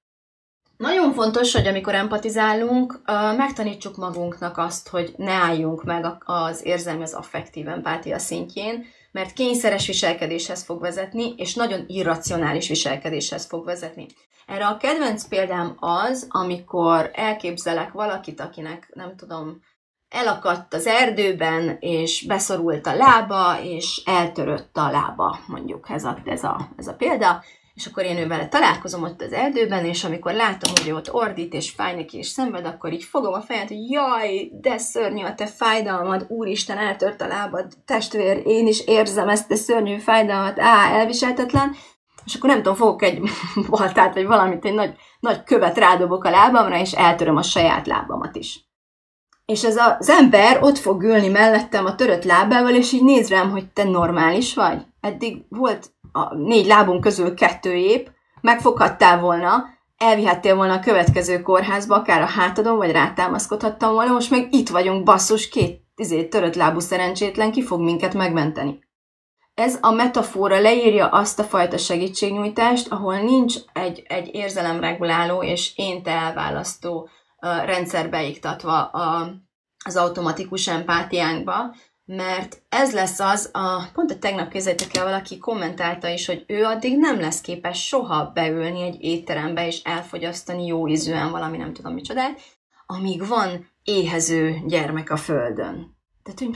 nagyon fontos, hogy amikor empatizálunk, megtanítsuk magunknak azt, hogy ne álljunk meg az érzelmi, az affektív empátia szintjén, mert kényszeres viselkedéshez fog vezetni, és nagyon irracionális viselkedéshez fog vezetni. Erre a kedvenc példám az, amikor elképzelek valakit, akinek nem tudom, elakadt az erdőben, és beszorult a lába, és eltörött a lába, mondjuk ez a, ez a, ez a példa, és akkor én ővel találkozom ott az erdőben, és amikor látom, hogy ott ordít, és fáj neki, és szenved, akkor így fogom a fejet, hogy jaj, de szörnyű a te fájdalmad, úristen, eltört a lábad, testvér, én is érzem ezt a szörnyű fájdalmat, á, elviselhetetlen, és akkor nem tudom, fogok egy baltát, vagy valamit, egy nagy, nagy követ rádobok a lábamra, és eltöröm a saját lábamat is. És ez az ember ott fog ülni mellettem a törött lábával, és így néz rám, hogy te normális vagy. Eddig volt a négy lábunk közül kettő épp, megfoghattál volna, elvihettél volna a következő kórházba, akár a hátadon, vagy rátámaszkodhattam volna, most meg itt vagyunk, basszus, két izé, törött lábú szerencsétlen, ki fog minket megmenteni. Ez a metafora leírja azt a fajta segítségnyújtást, ahol nincs egy, egy érzelemreguláló és én te elválasztó uh, rendszer beiktatva a, az automatikus empátiánkba, mert ez lesz az, a, pont a tegnap képzeljétek el, valaki kommentálta is, hogy ő addig nem lesz képes soha beülni egy étterembe és elfogyasztani jó ízűen valami nem tudom micsodát, amíg van éhező gyermek a földön. Tehát, hogy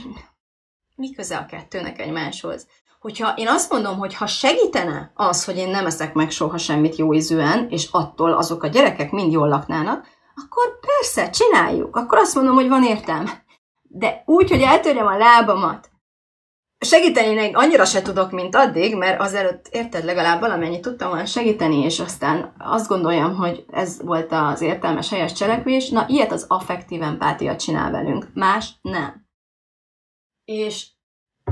mi köze a kettőnek egymáshoz? Hogyha én azt mondom, hogy ha segítene az, hogy én nem eszek meg soha semmit jó ízűen, és attól azok a gyerekek mind jól laknának, akkor persze, csináljuk. Akkor azt mondom, hogy van értelme de úgy, hogy eltörjem a lábamat, segíteni még annyira se tudok, mint addig, mert azelőtt érted, legalább valamennyit tudtam volna segíteni, és aztán azt gondoljam, hogy ez volt az értelmes, helyes cselekvés. Na, ilyet az affektív empátia csinál velünk, más nem. És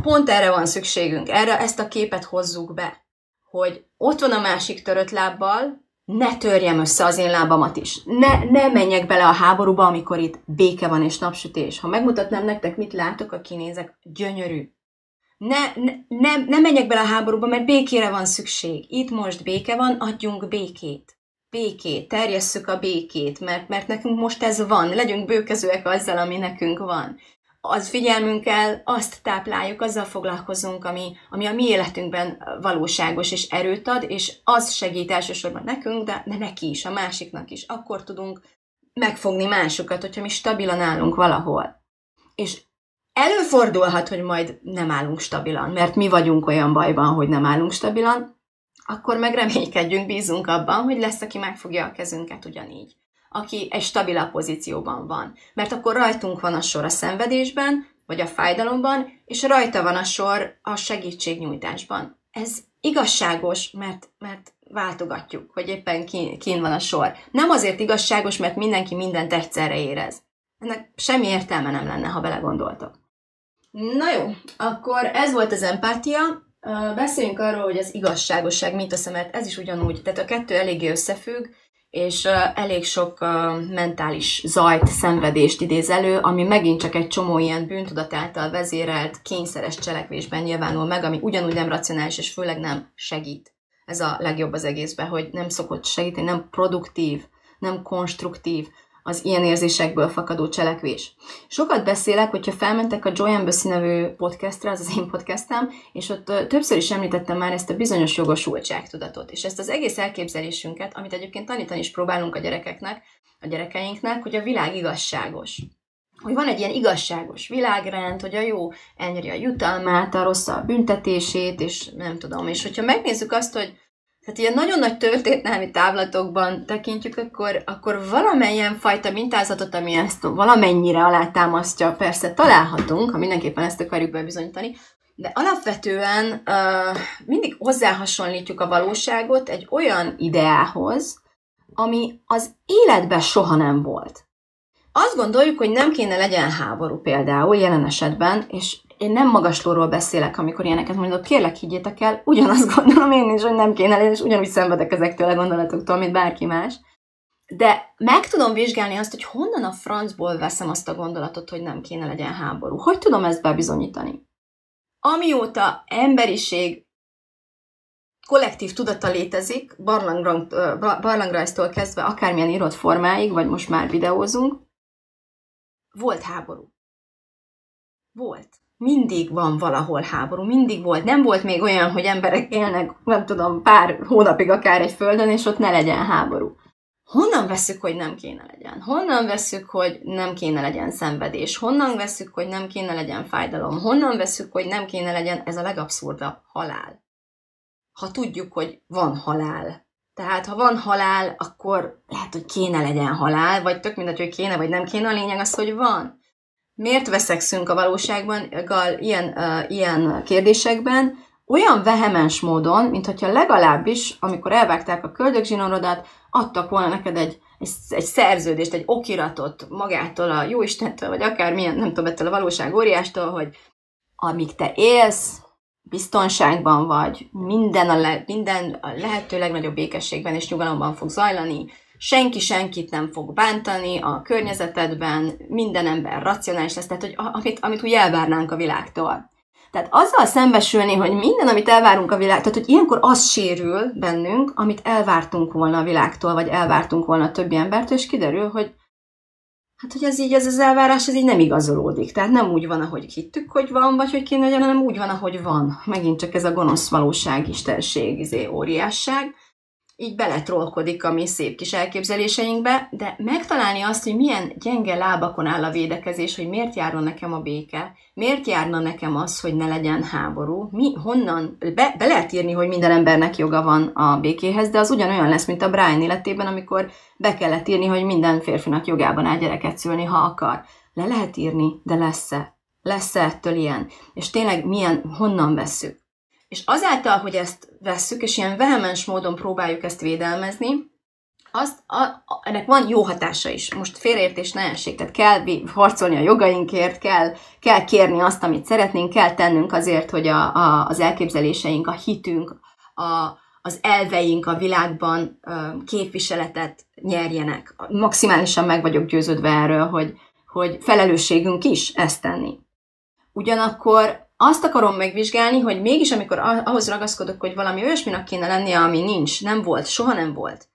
pont erre van szükségünk, erre ezt a képet hozzuk be, hogy ott van a másik törött lábbal, ne törjem össze az én lábamat is. Ne, ne menjek bele a háborúba, amikor itt béke van és napsütés. Ha megmutatnám nektek, mit látok, a kinézek, gyönyörű. Ne, ne, ne, ne menjek bele a háborúba, mert békére van szükség. Itt most béke van, adjunk békét. Békét, terjesszük a békét, mert, mert nekünk most ez van. Legyünk bőkezőek azzal, ami nekünk van az figyelmünkkel azt tápláljuk, azzal foglalkozunk, ami, ami a mi életünkben valóságos és erőt ad, és az segít elsősorban nekünk, de, de neki is, a másiknak is. Akkor tudunk megfogni másokat, hogyha mi stabilan állunk valahol. És előfordulhat, hogy majd nem állunk stabilan, mert mi vagyunk olyan bajban, hogy nem állunk stabilan, akkor meg reménykedjünk, bízunk abban, hogy lesz, aki megfogja a kezünket ugyanígy aki egy stabilabb pozícióban van. Mert akkor rajtunk van a sor a szenvedésben, vagy a fájdalomban, és rajta van a sor a segítségnyújtásban. Ez igazságos, mert, mert váltogatjuk, hogy éppen kín, van a sor. Nem azért igazságos, mert mindenki mindent egyszerre érez. Ennek semmi értelme nem lenne, ha belegondoltok. Na jó, akkor ez volt az empátia. Beszéljünk arról, hogy az igazságosság mit a mert ez is ugyanúgy, tehát a kettő eléggé összefügg, és elég sok mentális zajt, szenvedést idéz elő, ami megint csak egy csomó ilyen bűntudat által vezérelt, kényszeres cselekvésben nyilvánul meg, ami ugyanúgy nem racionális, és főleg nem segít. Ez a legjobb az egészben, hogy nem szokott segíteni, nem produktív, nem konstruktív, az ilyen érzésekből fakadó cselekvés. Sokat beszélek, hogyha felmentek a Joy Embassy nevű podcastra, az az én podcastem, és ott többször is említettem már ezt a bizonyos jogosultságtudatot, és ezt az egész elképzelésünket, amit egyébként tanítani is próbálunk a gyerekeknek, a gyerekeinknek, hogy a világ igazságos hogy van egy ilyen igazságos világrend, hogy a jó elnyeri a jutalmát, a rossz a büntetését, és nem tudom. És hogyha megnézzük azt, hogy tehát ilyen nagyon nagy történelmi távlatokban tekintjük, akkor, akkor valamelyen fajta mintázatot, ami ezt valamennyire alátámasztja, persze találhatunk, ha mindenképpen ezt akarjuk bebizonyítani, de alapvetően uh, mindig hozzáhasonlítjuk a valóságot egy olyan ideához, ami az életben soha nem volt. Azt gondoljuk, hogy nem kéne legyen háború például jelen esetben, és én nem magaslóról beszélek, amikor ilyeneket mondok, kérlek higgyétek el, ugyanazt gondolom én is, hogy nem kéne lenni, és ugyanúgy szenvedek ezektől a gondolatoktól, mint bárki más. De meg tudom vizsgálni azt, hogy honnan a francból veszem azt a gondolatot, hogy nem kéne legyen háború. Hogy tudom ezt bebizonyítani? Amióta emberiség kollektív tudata létezik, barlangrajztól kezdve akármilyen írott formáig, vagy most már videózunk, volt háború. Volt mindig van valahol háború, mindig volt. Nem volt még olyan, hogy emberek élnek, nem tudom, pár hónapig akár egy földön, és ott ne legyen háború. Honnan veszük, hogy nem kéne legyen? Honnan veszük, hogy nem kéne legyen szenvedés? Honnan veszük, hogy nem kéne legyen fájdalom? Honnan veszük, hogy nem kéne legyen ez a legabszurdabb halál? ha tudjuk, hogy van halál. Tehát, ha van halál, akkor lehet, hogy kéne legyen halál, vagy tök mindegy, hogy kéne, vagy nem kéne, a lényeg az, hogy van. Miért veszekszünk a valóságban gal, ilyen, uh, ilyen kérdésekben? Olyan vehemens módon, mint hogyha legalábbis, amikor elvágták a köldögzsinorodat, adtak volna neked egy, egy, egy szerződést, egy okiratot magától, a jóistentől, vagy akármilyen, nem tudom, ettől a valóság óriástól, hogy amíg te élsz, biztonságban vagy, minden a, le, minden a lehető legnagyobb békességben és nyugalomban fog zajlani, senki senkit nem fog bántani a környezetedben, minden ember racionális lesz, tehát hogy amit, amit úgy elvárnánk a világtól. Tehát azzal szembesülni, hogy minden, amit elvárunk a világtól, tehát hogy ilyenkor az sérül bennünk, amit elvártunk volna a világtól, vagy elvártunk volna a többi embertől, és kiderül, hogy hát hogy ez így, ez az elvárás, ez így nem igazolódik. Tehát nem úgy van, ahogy hittük, hogy van, vagy hogy kéne legyen, hanem úgy van, ahogy van. Megint csak ez a gonosz valóság, istenség, izé, óriásság így beletrolkodik a mi szép kis elképzeléseinkbe, de megtalálni azt, hogy milyen gyenge lábakon áll a védekezés, hogy miért járna nekem a béke, miért járna nekem az, hogy ne legyen háború, mi, honnan, be, be lehet írni, hogy minden embernek joga van a békéhez, de az ugyanolyan lesz, mint a Brian életében, amikor be kellett írni, hogy minden férfinak jogában áll gyereket szülni, ha akar. Le lehet írni, de lesz-e? Lesz-e ettől ilyen? És tényleg milyen, honnan vesszük? És azáltal, hogy ezt vesszük, és ilyen vehemens módon próbáljuk ezt védelmezni, azt, a, a, ennek van jó hatása is. Most félreértés ne essék, tehát kell harcolni a jogainkért, kell, kell kérni azt, amit szeretnénk, kell tennünk azért, hogy a, a, az elképzeléseink, a hitünk, a, az elveink a világban képviseletet nyerjenek. Maximálisan meg vagyok győződve erről, hogy, hogy felelősségünk is ezt tenni. Ugyanakkor azt akarom megvizsgálni, hogy mégis amikor ahhoz ragaszkodok, hogy valami olyasminak kéne lennie, ami nincs, nem volt, soha nem volt,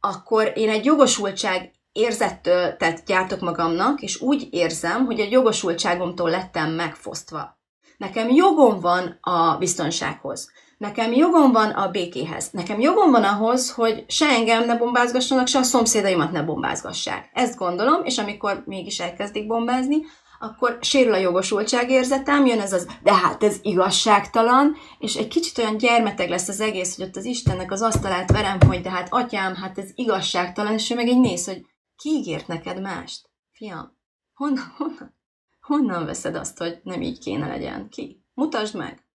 akkor én egy jogosultság érzettől tehát gyártok magamnak, és úgy érzem, hogy a jogosultságomtól lettem megfosztva. Nekem jogom van a biztonsághoz. Nekem jogom van a békéhez. Nekem jogom van ahhoz, hogy se engem ne bombázgassanak, se a szomszédaimat ne bombázgassák. Ezt gondolom, és amikor mégis elkezdik bombázni, akkor sérül a jogosultság érzetem, jön ez az, de hát ez igazságtalan, és egy kicsit olyan gyermeteg lesz az egész, hogy ott az Istennek az asztalát verem, hogy de hát atyám, hát ez igazságtalan, és ő meg egy néz, hogy ki ígért neked mást? Fiam, honnan, honnan, honnan veszed azt, hogy nem így kéne legyen? Ki? Mutasd meg!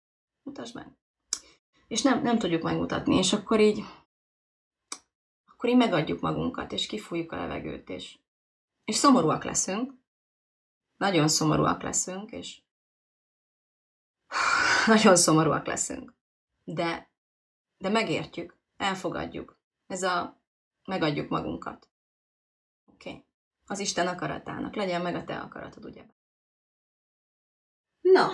Mutasd meg! És nem, nem tudjuk megmutatni, és akkor így akkor így megadjuk magunkat, és kifújjuk a levegőt, és, és szomorúak leszünk, nagyon szomorúak leszünk, és nagyon szomorúak leszünk. De, de megértjük, elfogadjuk. Ez a megadjuk magunkat. Oké. Okay. Az Isten akaratának. Legyen meg a te akaratod, ugye? Na,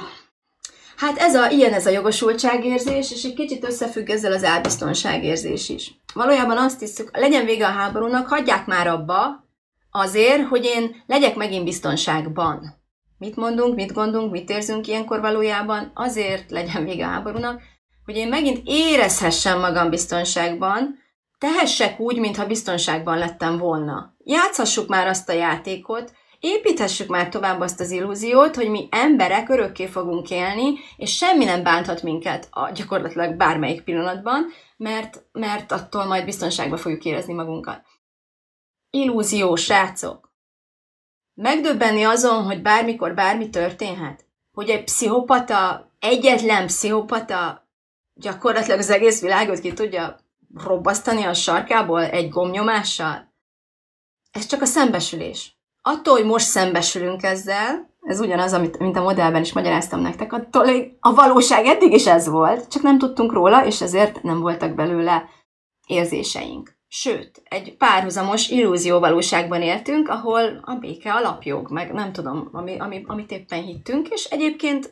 hát ez a, ilyen ez a jogosultságérzés, és egy kicsit összefügg ezzel az elbiztonságérzés is. Valójában azt hiszük, legyen vége a háborúnak, hagyják már abba, Azért, hogy én legyek megint biztonságban. Mit mondunk, mit gondolunk, mit érzünk ilyenkor valójában? Azért legyen vége a háborúnak, hogy én megint érezhessem magam biztonságban, tehessek úgy, mintha biztonságban lettem volna. Játszhassuk már azt a játékot, építhessük már tovább azt az illúziót, hogy mi emberek örökké fogunk élni, és semmi nem bánthat minket a, gyakorlatilag bármelyik pillanatban, mert, mert attól majd biztonságban fogjuk érezni magunkat illúzió, srácok. Megdöbbenni azon, hogy bármikor bármi történhet? Hogy egy pszichopata, egyetlen pszichopata gyakorlatilag az egész világot ki tudja robbasztani a sarkából egy gomnyomással? Ez csak a szembesülés. Attól, hogy most szembesülünk ezzel, ez ugyanaz, amit, mint a modellben is magyaráztam nektek, attól, hogy a valóság eddig is ez volt, csak nem tudtunk róla, és ezért nem voltak belőle érzéseink. Sőt, egy párhuzamos illúzióvalóságban éltünk, ahol a béke alapjog, meg nem tudom, ami, ami, amit éppen hittünk, és egyébként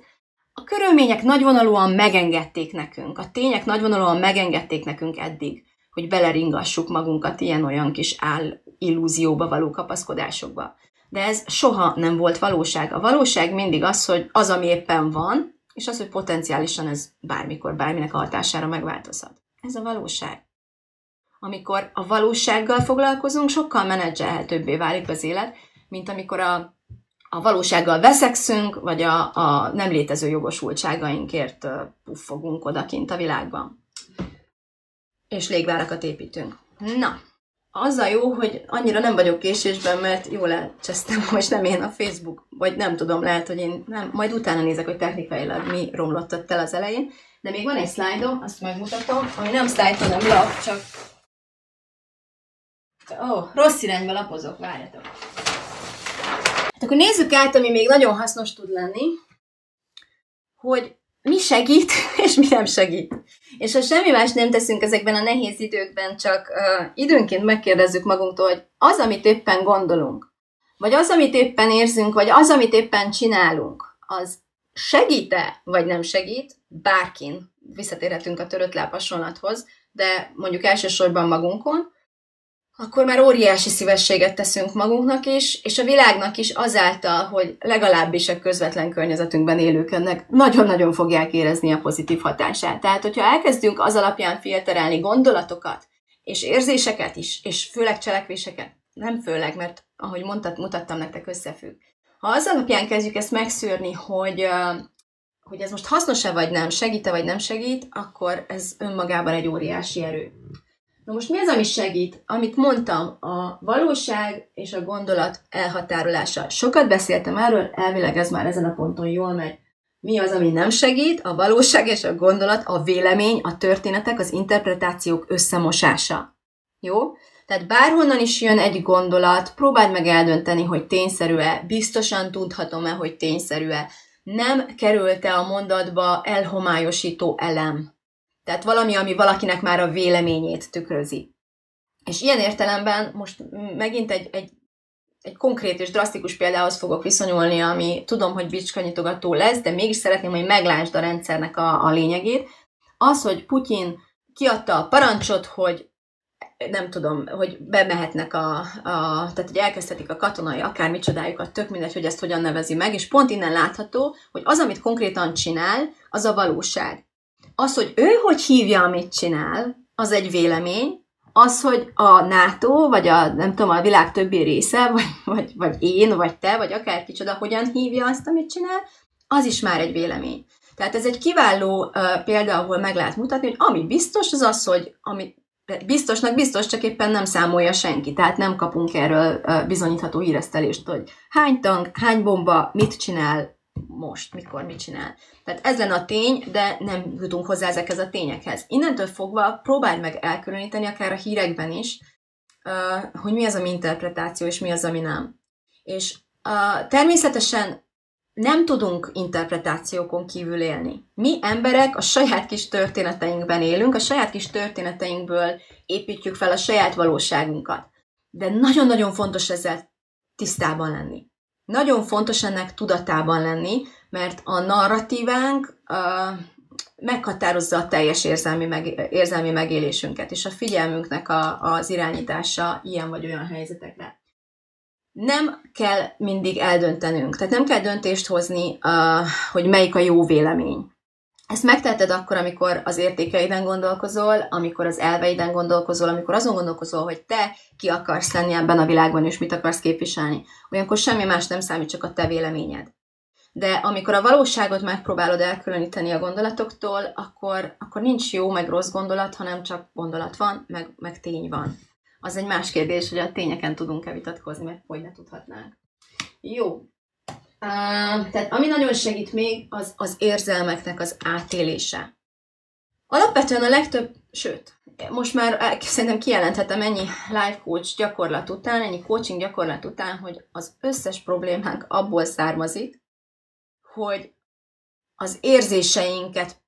a körülmények nagyvonalúan megengedték nekünk, a tények nagyvonalúan megengedték nekünk eddig, hogy beleringassuk magunkat ilyen-olyan kis áll illúzióba való kapaszkodásokba. De ez soha nem volt valóság. A valóság mindig az, hogy az, ami éppen van, és az, hogy potenciálisan ez bármikor, bárminek a hatására megváltozhat. Ez a valóság amikor a valósággal foglalkozunk, sokkal menedzselhetőbbé válik az élet, mint amikor a, a valósággal veszekszünk, vagy a, a nem létező jogosultságainkért puffogunk odakint a világban. és légvárakat építünk. Na, az a jó, hogy annyira nem vagyok késésben, mert jól elcsesztem, most nem én a Facebook, vagy nem tudom, lehet, hogy én nem, majd utána nézek, hogy technikailag mi romlott ott el az elején. De még van egy szlájdom, azt megmutatom, ami nem szlájd, hanem lap, csak... Ó, oh, rossz irányba lapozok, várjatok. Hát akkor nézzük át, ami még nagyon hasznos tud lenni, hogy mi segít, és mi nem segít. És ha semmi más nem teszünk ezekben a nehéz időkben, csak uh, időnként megkérdezzük magunktól, hogy az, amit éppen gondolunk, vagy az, amit éppen érzünk, vagy az, amit éppen csinálunk, az segít-e, vagy nem segít, bárkin, visszatérhetünk a törött lábhasonlathoz, de mondjuk elsősorban magunkon, akkor már óriási szívességet teszünk magunknak is, és a világnak is azáltal, hogy legalábbis a közvetlen környezetünkben élők ennek nagyon-nagyon fogják érezni a pozitív hatását. Tehát, hogyha elkezdünk az alapján filterelni gondolatokat, és érzéseket is, és főleg cselekvéseket, nem főleg, mert ahogy mondtat, mutattam nektek, összefügg. Ha az alapján kezdjük ezt megszűrni, hogy, hogy ez most hasznos-e vagy nem, segít-e vagy nem segít, akkor ez önmagában egy óriási erő. Na most mi az, ami segít? Amit mondtam, a valóság és a gondolat elhatárolása. Sokat beszéltem erről, elvileg ez már ezen a ponton jól megy. Mi az, ami nem segít? A valóság és a gondolat, a vélemény, a történetek, az interpretációk összemosása. Jó? Tehát bárhonnan is jön egy gondolat, próbáld meg eldönteni, hogy tényszerű-e, biztosan tudhatom-e, hogy tényszerű-e. Nem került-e a mondatba elhomályosító elem. Tehát valami, ami valakinek már a véleményét tükrözi. És ilyen értelemben most megint egy, egy, egy konkrét és drasztikus példához fogok viszonyulni, ami tudom, hogy bicskanyitogató lesz, de mégis szeretném, hogy meglásd a rendszernek a, a lényegét. Az, hogy Putyin kiadta a parancsot, hogy nem tudom, hogy bemehetnek a, a tehát hogy elkezdhetik a katonai akármicsodájukat, tök mindegy, hogy ezt hogyan nevezi meg, és pont innen látható, hogy az, amit konkrétan csinál, az a valóság. Az, hogy ő hogy hívja, amit csinál, az egy vélemény, az, hogy a NATO, vagy a, nem tudom, a világ többi része, vagy, vagy, vagy én, vagy te, vagy akár kicsoda, hogyan hívja azt, amit csinál, az is már egy vélemény. Tehát ez egy kiváló uh, példa, ahol meg lehet mutatni, hogy ami biztos, az az, hogy ami biztosnak biztos, csak éppen nem számolja senki. Tehát nem kapunk erről uh, bizonyítható híresztelést, hogy hány tank, hány bomba, mit csinál, most, mikor mit csinál. Tehát ez lenne a tény, de nem jutunk hozzá ezekhez a tényekhez. Innentől fogva próbáld meg elkülöníteni, akár a hírekben is, hogy mi az, ami interpretáció, és mi az, ami nem. És természetesen nem tudunk interpretációkon kívül élni. Mi emberek a saját kis történeteinkben élünk, a saját kis történeteinkből építjük fel a saját valóságunkat. De nagyon-nagyon fontos ezzel tisztában lenni. Nagyon fontos ennek tudatában lenni, mert a narratívánk uh, meghatározza a teljes érzelmi, meg, érzelmi megélésünket, és a figyelmünknek a, az irányítása ilyen vagy olyan helyzetekre. Nem kell mindig eldöntenünk, tehát nem kell döntést hozni, uh, hogy melyik a jó vélemény. Ezt megteheted akkor, amikor az értékeiden gondolkozol, amikor az elveiden gondolkozol, amikor azon gondolkozol, hogy te ki akarsz lenni ebben a világban, és mit akarsz képviselni. Olyankor semmi más nem számít, csak a te véleményed. De amikor a valóságot megpróbálod elkülöníteni a gondolatoktól, akkor, akkor nincs jó meg rossz gondolat, hanem csak gondolat van, meg, meg tény van. Az egy más kérdés, hogy a tényeken tudunk-e vitatkozni, mert hogy ne tudhatnánk. Jó, tehát ami nagyon segít még, az az érzelmeknek az átélése. Alapvetően a legtöbb, sőt, most már szerintem kijelenthetem ennyi life coach gyakorlat után, ennyi coaching gyakorlat után, hogy az összes problémánk abból származik, hogy az érzéseinket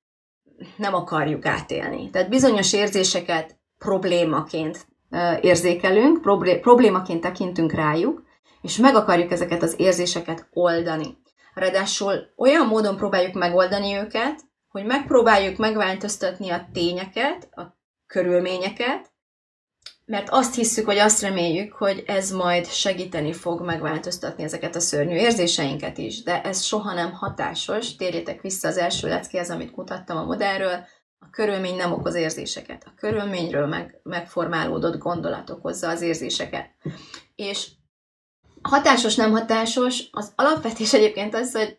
nem akarjuk átélni. Tehát bizonyos érzéseket problémaként érzékelünk, problémaként tekintünk rájuk, és meg akarjuk ezeket az érzéseket oldani. Ráadásul olyan módon próbáljuk megoldani őket, hogy megpróbáljuk megváltoztatni a tényeket, a körülményeket, mert azt hisszük, vagy azt reméljük, hogy ez majd segíteni fog megváltoztatni ezeket a szörnyű érzéseinket is, de ez soha nem hatásos. Térjetek vissza az első leckéhez, amit mutattam a modellről. A körülmény nem okoz érzéseket. A körülményről meg, megformálódott gondolat okozza az érzéseket. És hatásos, nem hatásos, az alapvetés egyébként az, hogy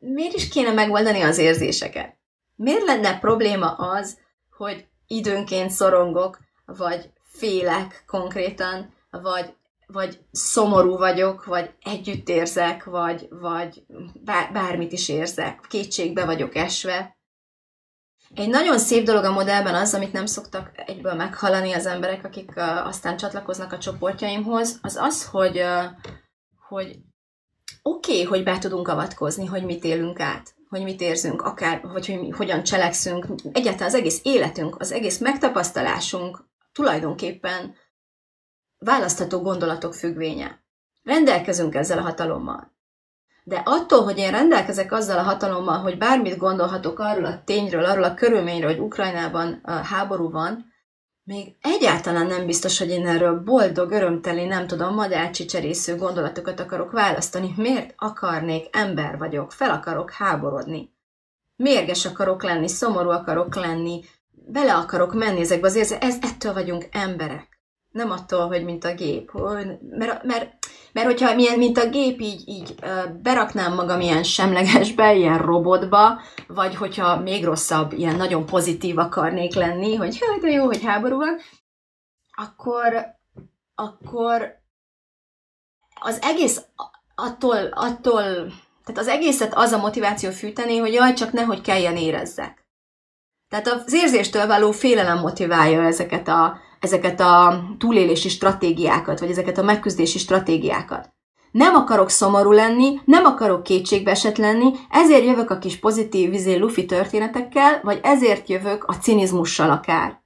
miért is kéne megoldani az érzéseket? Miért lenne probléma az, hogy időnként szorongok, vagy félek konkrétan, vagy, vagy szomorú vagyok, vagy együtt érzek, vagy, vagy bár, bármit is érzek, kétségbe vagyok esve. Egy nagyon szép dolog a modellben az, amit nem szoktak egyből meghallani az emberek, akik aztán csatlakoznak a csoportjaimhoz, az az, hogy, hogy oké, okay, hogy be tudunk avatkozni, hogy mit élünk át, hogy mit érzünk, akár, hogy, hogy hogyan cselekszünk, egyáltalán az egész életünk, az egész megtapasztalásunk tulajdonképpen választható gondolatok függvénye. Rendelkezünk ezzel a hatalommal. De attól, hogy én rendelkezek azzal a hatalommal, hogy bármit gondolhatok arról a tényről, arról a körülményről, hogy Ukrajnában háború van, még egyáltalán nem biztos, hogy én erről boldog, örömteli, nem tudom, madárcsicserésző gondolatokat akarok választani. Miért akarnék, ember vagyok, fel akarok háborodni. Mérges akarok lenni, szomorú akarok lenni, bele akarok menni ezekbe az érzek, ez, ettől vagyunk emberek. Nem attól, hogy mint a gép. Mert, mert, mert hogyha milyen, mint a gép, így, így beraknám magam ilyen semlegesbe, ilyen robotba, vagy hogyha még rosszabb, ilyen nagyon pozitív akarnék lenni, hogy jaj, de jó, hogy háború van, akkor, akkor az egész attól, attól, tehát az egészet az a motiváció fűteni, hogy jaj, csak nehogy kelljen érezzek. Tehát az érzéstől való félelem motiválja ezeket a, ezeket a túlélési stratégiákat, vagy ezeket a megküzdési stratégiákat. Nem akarok szomorú lenni, nem akarok kétségbeesett lenni, ezért jövök a kis pozitív vizé lufi történetekkel, vagy ezért jövök a cinizmussal akár.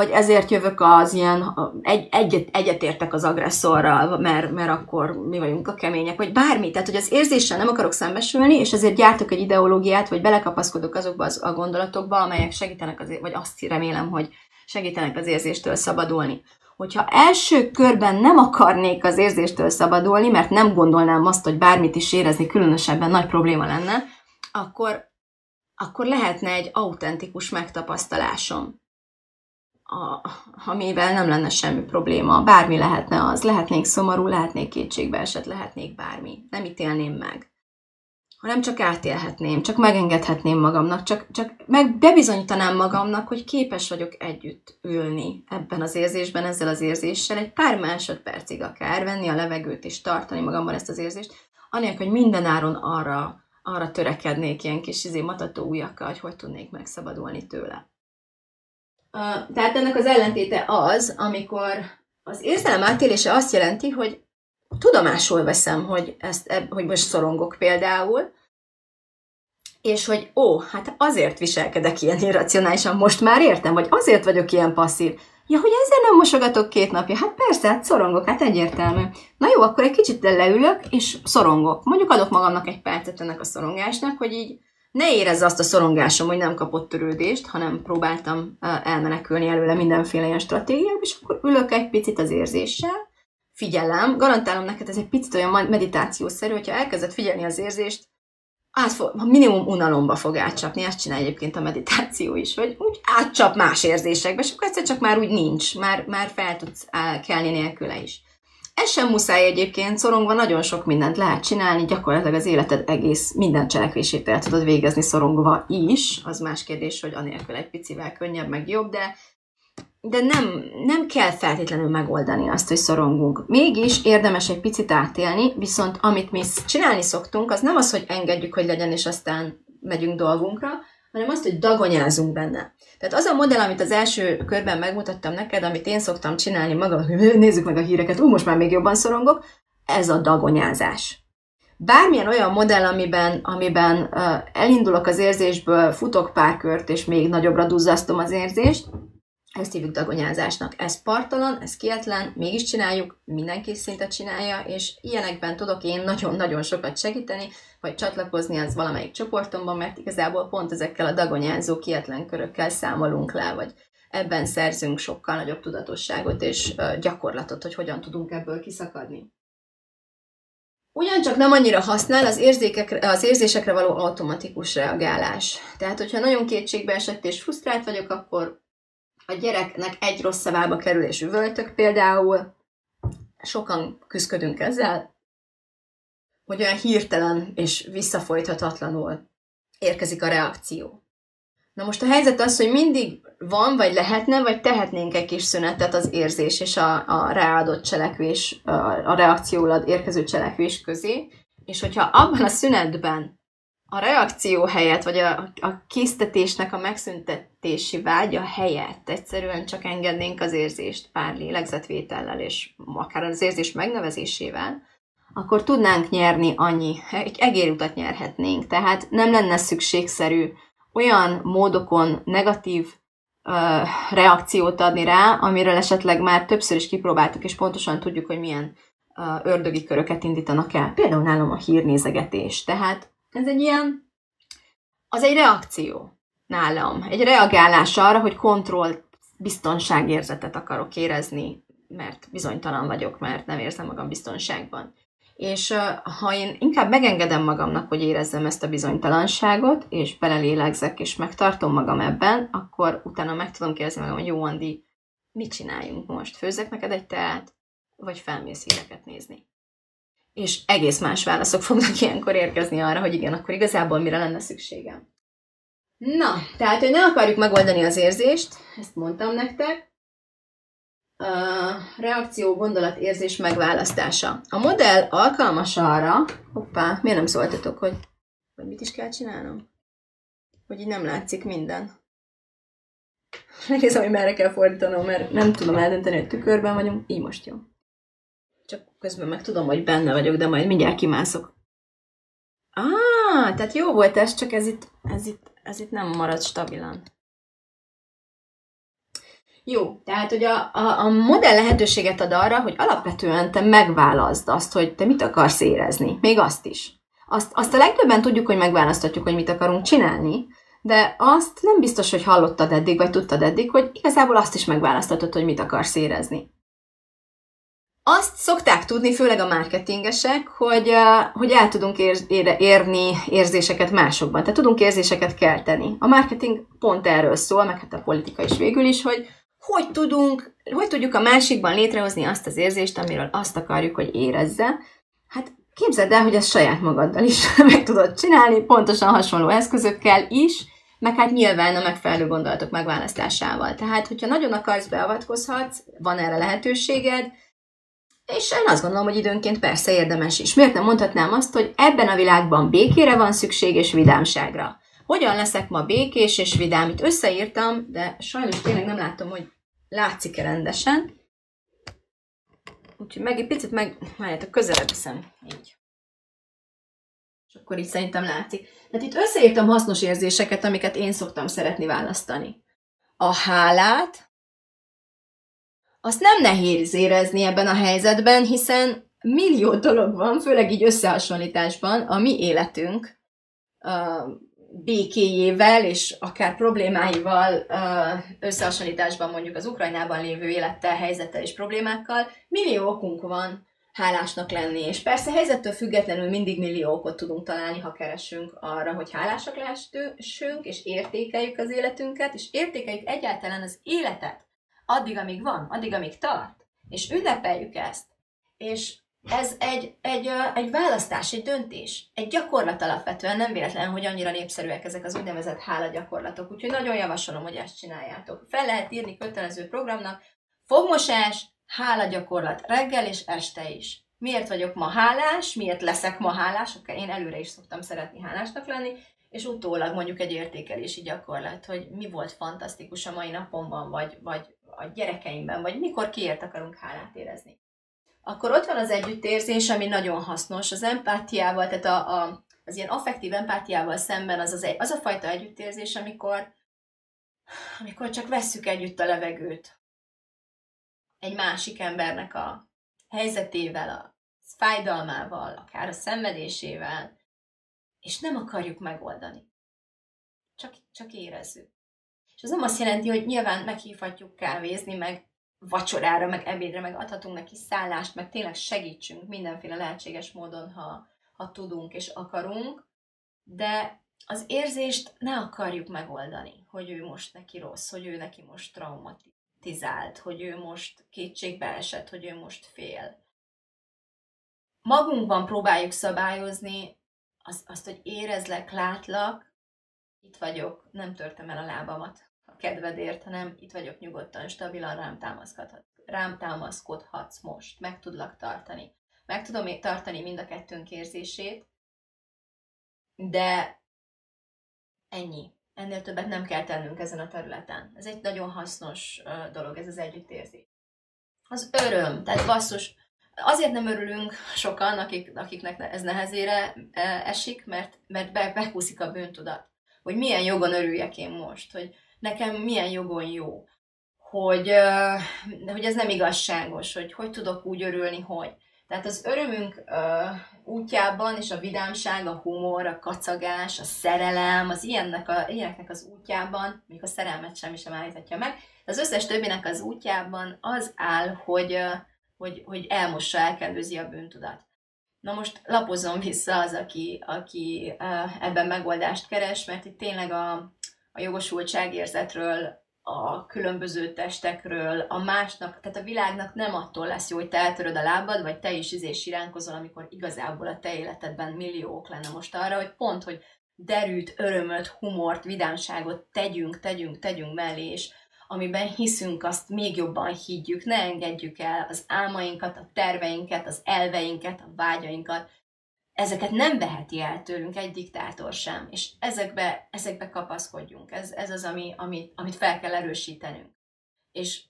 Vagy ezért jövök az ilyen, egy, egyet, egyetértek az agresszorral, mert, mert akkor mi vagyunk a kemények, vagy bármi. Tehát, hogy az érzéssel nem akarok szembesülni, és ezért gyártok egy ideológiát, vagy belekapaszkodok azokba az, a gondolatokba, amelyek segítenek, azért, vagy azt remélem, hogy segítenek az érzéstől szabadulni. Hogyha első körben nem akarnék az érzéstől szabadulni, mert nem gondolnám azt, hogy bármit is érezni különösebben nagy probléma lenne, akkor, akkor lehetne egy autentikus megtapasztalásom, a, amivel nem lenne semmi probléma. Bármi lehetne az. Lehetnék szomorú, lehetnék kétségbeesett, lehetnék bármi. Nem ítélném meg hanem csak átélhetném, csak megengedhetném magamnak, csak, csak meg bebizonyítanám magamnak, hogy képes vagyok együtt ülni ebben az érzésben, ezzel az érzéssel, egy pár másodpercig akár, venni a levegőt és tartani magamban ezt az érzést, anélkül, hogy minden áron arra, arra törekednék ilyen kis izé, matató ujjakkal, hogy hogy tudnék megszabadulni tőle. Tehát ennek az ellentéte az, amikor az érzelem átélése azt jelenti, hogy tudomásul veszem, hogy, ezt, hogy most szorongok például, és hogy ó, hát azért viselkedek ilyen irracionálisan, most már értem, vagy azért vagyok ilyen passzív. Ja, hogy ezzel nem mosogatok két napja. Hát persze, hát szorongok, hát egyértelmű. Na jó, akkor egy kicsit leülök, és szorongok. Mondjuk adok magamnak egy percet ennek a szorongásnak, hogy így ne érezze azt a szorongásom, hogy nem kapott törődést, hanem próbáltam elmenekülni előle mindenféle ilyen stratégiát, és akkor ülök egy picit az érzéssel, figyelem, garantálom neked ez egy picit olyan meditációszerű, hogyha elkezded figyelni az érzést, átfog, minimum unalomba fog átcsapni, ezt csinál egyébként a meditáció is, hogy úgy átcsap más érzésekbe, és akkor egyszer csak már úgy nincs, már, már fel tudsz kelni nélküle is. Ez sem muszáj egyébként, szorongva nagyon sok mindent lehet csinálni, gyakorlatilag az életed egész minden cselekvését el tudod végezni szorongva is, az más kérdés, hogy anélkül egy picivel könnyebb, meg jobb, de de nem, nem kell feltétlenül megoldani azt, hogy szorongunk. Mégis érdemes egy picit átélni, viszont amit mi csinálni szoktunk, az nem az, hogy engedjük, hogy legyen, és aztán megyünk dolgunkra, hanem azt, hogy dagonyázunk benne. Tehát az a modell, amit az első körben megmutattam neked, amit én szoktam csinálni magam, hogy nézzük meg a híreket, ú, most már még jobban szorongok, ez a dagonyázás. Bármilyen olyan modell, amiben, amiben elindulok az érzésből, futok pár kört, és még nagyobbra duzzasztom az érzést, ezt hívjuk dagonyázásnak. Ez partalan, ez kietlen, mégis csináljuk, mindenki szinte csinálja, és ilyenekben tudok én nagyon-nagyon sokat segíteni, vagy csatlakozni az valamelyik csoportomban, mert igazából pont ezekkel a dagonyázó kietlen körökkel számolunk le, vagy ebben szerzünk sokkal nagyobb tudatosságot és gyakorlatot, hogy hogyan tudunk ebből kiszakadni. Ugyancsak nem annyira használ az, érzékekre, az érzésekre való automatikus reagálás. Tehát, hogyha nagyon kétségbe esett és frusztrált vagyok, akkor a gyereknek egy rossz szavába kerül és üvöltök például, sokan küzdködünk ezzel, hogy olyan hirtelen és visszafolythatatlanul érkezik a reakció. Na most a helyzet az, hogy mindig van, vagy lehetne, vagy tehetnénk egy kis szünetet az érzés és a, a ráadott cselekvés, a, a reakciólad érkező cselekvés közé, és hogyha abban a szünetben a reakció helyett, vagy a, a késztetésnek a megszüntetési vágya helyett egyszerűen csak engednénk az érzést pár lélegzetvétellel, és akár az érzés megnevezésével, akkor tudnánk nyerni annyi, egy egérutat nyerhetnénk. Tehát nem lenne szükségszerű olyan módokon negatív ö, reakciót adni rá, amiről esetleg már többször is kipróbáltuk, és pontosan tudjuk, hogy milyen ö, ördögi köröket indítanak el. Például nálam a hírnézegetés. Tehát ez egy ilyen, az egy reakció nálam. Egy reagálás arra, hogy kontroll biztonságérzetet akarok érezni, mert bizonytalan vagyok, mert nem érzem magam biztonságban. És ha én inkább megengedem magamnak, hogy érezzem ezt a bizonytalanságot, és belelélegzek, és megtartom magam ebben, akkor utána meg tudom kérdezni magam, hogy jó, Andi, mit csináljunk most? Főzzek neked egy teát, vagy felmész híreket nézni? És egész más válaszok fognak ilyenkor érkezni arra, hogy igen, akkor igazából mire lenne szükségem. Na, tehát, hogy ne akarjuk megoldani az érzést, ezt mondtam nektek, reakció, gondolat, érzés megválasztása. A modell alkalmas arra, hoppá, miért nem szóltatok, hogy, hogy mit is kell csinálnom? Hogy így nem látszik minden. Megnézem, hogy merre kell fordítanom, mert nem tudom eldönteni, hogy tükörben vagyunk. Így most jó. Csak közben meg tudom, hogy benne vagyok, de majd mindjárt kimászok. Ah, tehát jó volt ez, csak ez itt, ez itt, ez itt nem marad stabilan. Jó, tehát hogy a, a, a modell lehetőséget ad arra, hogy alapvetően te megválaszd azt, hogy te mit akarsz érezni. Még azt is. Azt, azt a legtöbben tudjuk, hogy megválaszthatjuk, hogy mit akarunk csinálni, de azt nem biztos, hogy hallottad eddig, vagy tudtad eddig, hogy igazából azt is megválaszthatod, hogy mit akarsz érezni. Azt szokták tudni, főleg a marketingesek, hogy, hogy el tudunk ér, érni érzéseket másokban. Tehát tudunk érzéseket kelteni. A marketing pont erről szól, meg hát a politika is végül is, hogy hogy tudunk, hogy tudjuk a másikban létrehozni azt az érzést, amiről azt akarjuk, hogy érezze. Hát képzeld el, hogy ezt saját magaddal is meg tudod csinálni, pontosan hasonló eszközökkel is, meg hát nyilván a megfelelő gondolatok megválasztásával. Tehát, hogyha nagyon akarsz, beavatkozhatsz, van erre lehetőséged, és én azt gondolom, hogy időnként persze érdemes is. Miért nem mondhatnám azt, hogy ebben a világban békére van szükség és vidámságra. Hogyan leszek ma békés és vidám? Itt összeírtam, de sajnos tényleg nem látom, hogy látszik-e rendesen. Úgyhogy meg egy picit meg, várjátok, közelebb viszem. Így. És akkor így szerintem látszik. Tehát itt összeírtam hasznos érzéseket, amiket én szoktam szeretni választani. A hálát, azt nem nehéz érezni ebben a helyzetben, hiszen millió dolog van, főleg így összehasonlításban, a mi életünk békéjével és akár problémáival összehasonlításban mondjuk az Ukrajnában lévő élettel, helyzettel és problémákkal, millió okunk van hálásnak lenni. És persze helyzettől függetlenül mindig millió okot tudunk találni, ha keresünk arra, hogy hálásak lehessünk, és értékeljük az életünket, és értékeljük egyáltalán az életet addig, amíg van, addig, amíg tart. És ünnepeljük ezt. És ez egy, egy, egy választás, egy döntés, egy gyakorlat alapvetően, nem véletlen, hogy annyira népszerűek ezek az úgynevezett hála gyakorlatok, úgyhogy nagyon javasolom, hogy ezt csináljátok. Fel lehet írni kötelező programnak, fogmosás, hála gyakorlat, reggel és este is. Miért vagyok ma hálás, miért leszek ma hálás, akár én előre is szoktam szeretni hálásnak lenni, és utólag mondjuk egy értékelési gyakorlat, hogy mi volt fantasztikus a mai napomban, vagy, vagy a gyerekeimben, vagy mikor kiért akarunk hálát érezni. Akkor ott van az együttérzés, ami nagyon hasznos. Az empátiával, tehát a, a, az ilyen affektív empátiával szemben az, az, az a fajta együttérzés, amikor, amikor csak vesszük együtt a levegőt egy másik embernek a helyzetével, a fájdalmával, akár a szenvedésével, és nem akarjuk megoldani. Csak, csak érezzük. És ez nem azt jelenti, hogy nyilván meghívhatjuk kávézni, meg vacsorára, meg ebédre, meg adhatunk neki szállást, meg tényleg segítsünk mindenféle lehetséges módon, ha, ha tudunk és akarunk, de az érzést ne akarjuk megoldani, hogy ő most neki rossz, hogy ő neki most traumatizált, hogy ő most kétségbe esett, hogy ő most fél. Magunkban próbáljuk szabályozni azt, azt hogy érezlek, látlak, itt vagyok, nem törtem el a lábamat kedvedért, hanem itt vagyok nyugodtan, stabilan rám támaszkodhatsz, rám támaszkodhatsz most, meg tudlak tartani. Meg tudom tartani mind a kettőnk érzését, de ennyi. Ennél többet nem kell tennünk ezen a területen. Ez egy nagyon hasznos dolog, ez az együttérzés. Az öröm, tehát basszus, azért nem örülünk sokan, akik, akiknek ez nehezére esik, mert, mert be, bekúszik a bűntudat. Hogy milyen jogon örüljek én most, hogy nekem milyen jogon jó, hogy, hogy ez nem igazságos, hogy hogy tudok úgy örülni, hogy. Tehát az örömünk útjában, és a vidámság, a humor, a kacagás, a szerelem, az ilyennek, a, ilyeneknek az útjában, még a szerelmet sem sem állíthatja meg, az összes többinek az útjában az áll, hogy, hogy, hogy elmossa, elkendőzi a bűntudat. Na most lapozom vissza az, aki, aki ebben megoldást keres, mert itt tényleg a, a jogosultságérzetről, a különböző testekről, a másnak, tehát a világnak nem attól lesz jó, hogy te eltöröd a lábad, vagy te is izés siránkozol, amikor igazából a te életedben milliók lenne most arra, hogy pont, hogy derűt, örömöt, humort, vidámságot tegyünk, tegyünk, tegyünk mellé, és amiben hiszünk, azt még jobban higgyük, ne engedjük el az álmainkat, a terveinket, az elveinket, a vágyainkat, ezeket nem veheti el tőlünk egy diktátor sem, és ezekbe, ezekbe kapaszkodjunk. Ez, ez az, ami, amit, amit fel kell erősítenünk. És,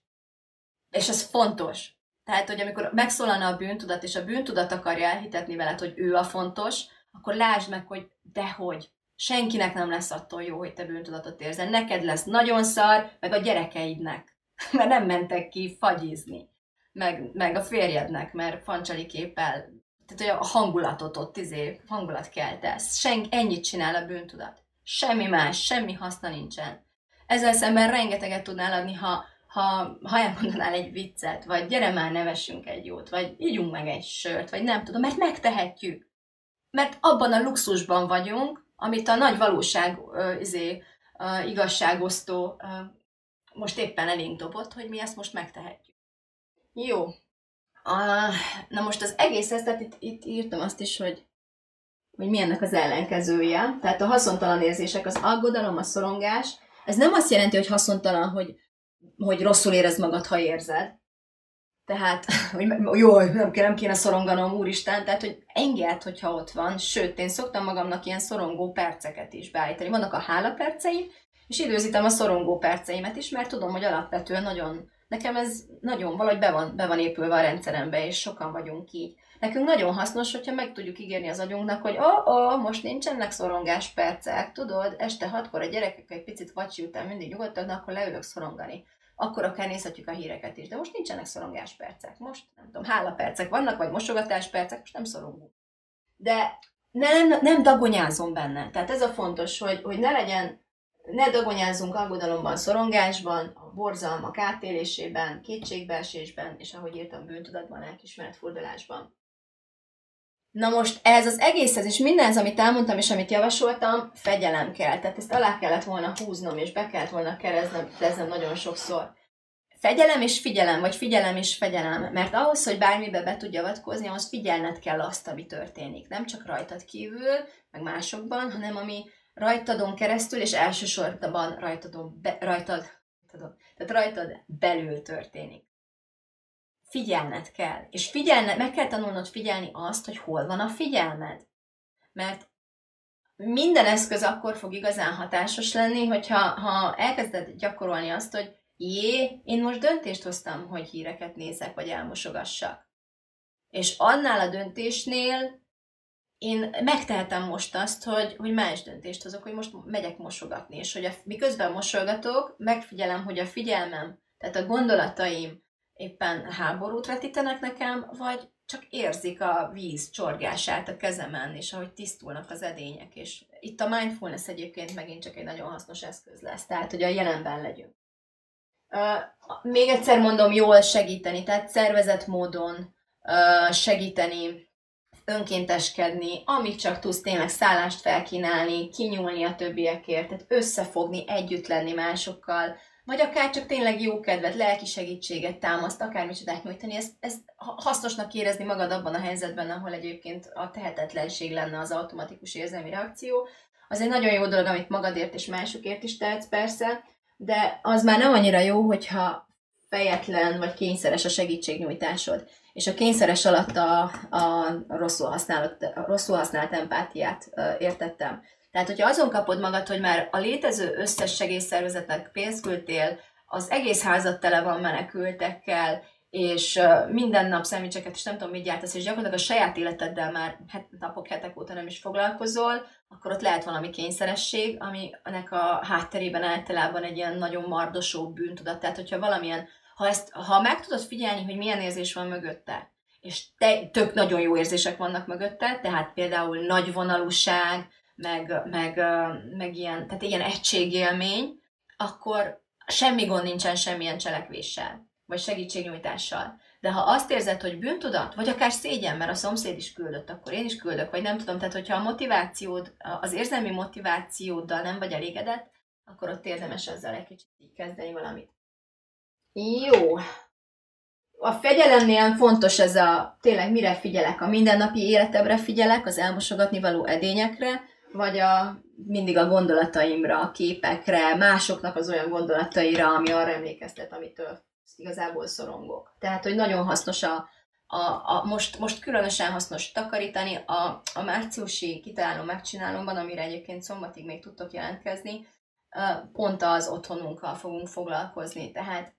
és ez fontos. Tehát, hogy amikor megszólana a bűntudat, és a bűntudat akarja elhitetni veled, hogy ő a fontos, akkor lásd meg, hogy dehogy. Senkinek nem lesz attól jó, hogy te bűntudatot érzel. Neked lesz nagyon szar, meg a gyerekeidnek. Mert nem mentek ki fagyizni. Meg, meg a férjednek, mert fancsali képpel tehát hogy a hangulatot ott izé, hangulat keltesz. Senk, ennyit csinál a bűntudat. Semmi más, semmi haszna nincsen. Ezzel szemben rengeteget tudnál adni, ha, ha, ha elmondanál egy viccet, vagy gyere már nevessünk egy jót, vagy ígyunk meg egy sört, vagy nem tudom, mert megtehetjük. Mert abban a luxusban vagyunk, amit a nagy valóság uh, izé, uh, igazságosztó uh, most éppen elénk dobott, hogy mi ezt most megtehetjük. Jó, a, na most az egész ezt, tehát itt, itt írtam azt is, hogy, hogy mi ennek az ellenkezője. Tehát a haszontalan érzések, az aggodalom, a szorongás, ez nem azt jelenti, hogy haszontalan, hogy, hogy rosszul érez magad, ha érzed. Tehát, hogy jó, nem, nem kéne szoronganom, úristen, tehát, hogy enged, hogyha ott van. Sőt, én szoktam magamnak ilyen szorongó perceket is beállítani. Vannak a hála perceim, és időzítem a szorongó perceimet is, mert tudom, hogy alapvetően nagyon Nekem ez nagyon valahogy be van, be van épülve a rendszerembe, és sokan vagyunk így. Nekünk nagyon hasznos, hogyha meg tudjuk ígérni az agyunknak, hogy ó, oh, most nincsenek szorongás percek, tudod, este hatkor a gyerekek egy picit vacsi után mindig nyugodtak, akkor leülök szorongani. Akkor akár nézhetjük a híreket is, de most nincsenek szorongás percek. Most nem tudom, hála percek vannak, vagy mosogatás percek, most nem szorongunk. De nem, nem dagonyázom benne. Tehát ez a fontos, hogy, hogy ne legyen ne dagonyázzunk aggodalomban, szorongásban, borzalmak átélésében, kétségbeesésben, és ahogy írtam, bűntudatban, lelkismeret fordulásban. Na most ez az egészhez, és minden, amit elmondtam, és amit javasoltam, fegyelem kell. Tehát ezt alá kellett volna húznom, és be kellett volna kereznem nagyon sokszor. Fegyelem és figyelem, vagy figyelem és fegyelem. Mert ahhoz, hogy bármibe be tudj avatkozni, ahhoz figyelned kell azt, ami történik. Nem csak rajtad kívül, meg másokban, hanem ami, rajtadon keresztül, és elsősorban rajtadon, be, rajtad, rajtadon, tehát rajtad belül történik. Figyelned kell, és figyelned, meg kell tanulnod figyelni azt, hogy hol van a figyelmed. Mert minden eszköz akkor fog igazán hatásos lenni, hogyha ha elkezded gyakorolni azt, hogy jé, én most döntést hoztam, hogy híreket nézek, vagy elmosogassak. És annál a döntésnél én megtehetem most azt, hogy, hogy más döntést hozok, hogy most megyek mosogatni, és hogy a, miközben mosogatok, megfigyelem, hogy a figyelmem, tehát a gondolataim éppen háborút vetítenek nekem, vagy csak érzik a víz csorgását a kezemen, és ahogy tisztulnak az edények, és itt a mindfulness egyébként megint csak egy nagyon hasznos eszköz lesz, tehát hogy a jelenben legyünk. Uh, még egyszer mondom, jól segíteni, tehát szervezett módon uh, segíteni önkénteskedni, amit csak tudsz tényleg szállást felkínálni, kinyúlni a többiekért, tehát összefogni, együtt lenni másokkal, vagy akár csak tényleg jó kedvet, lelki segítséget támaszt, akármicsodát nyújtani, ezt, ezt hasznosnak érezni magad abban a helyzetben, ahol egyébként a tehetetlenség lenne az automatikus érzelmi reakció, az egy nagyon jó dolog, amit magadért és másokért is tehetsz persze, de az már nem annyira jó, hogyha fejetlen vagy kényszeres a segítségnyújtásod. És a kényszeres alatt a, a rosszul, használt, a rosszul használt empátiát értettem. Tehát, hogyha azon kapod magad, hogy már a létező összes segélyszervezetnek pénzt küldtél, az egész házat tele van menekültekkel, és minden nap személycseket, és nem tudom, mit gyártasz, és gyakorlatilag a saját életeddel már het, napok, hetek óta nem is foglalkozol, akkor ott lehet valami kényszeresség, aminek a hátterében általában egy ilyen nagyon mardosó bűntudat. Tehát, hogyha valamilyen, ha, ezt, ha meg tudod figyelni, hogy milyen érzés van mögötte, és te, tök nagyon jó érzések vannak mögötte, tehát például nagy vonalúság, meg, meg, meg ilyen, tehát ilyen egységélmény, akkor semmi gond nincsen semmilyen cselekvéssel, vagy segítségnyújtással. De ha azt érzed, hogy bűntudat, vagy akár szégyen, mert a szomszéd is küldött, akkor én is küldök, vagy nem tudom, tehát hogyha a motivációd, az érzelmi motivációddal nem vagy elégedett, akkor ott érdemes ezzel egy kicsit kezdeni valamit. Jó. A fegyelemnél fontos ez a, tényleg mire figyelek, a mindennapi életemre figyelek, az elmosogatni való edényekre, vagy a, mindig a gondolataimra, a képekre, másoknak az olyan gondolataira, ami arra emlékeztet, amitől igazából szorongok. Tehát, hogy nagyon hasznos a, a, a most, most különösen hasznos takarítani. A, a márciusi kitalálom megcsinálomban, amire egyébként szombatig még tudtok jelentkezni, pont az otthonunkkal fogunk foglalkozni. Tehát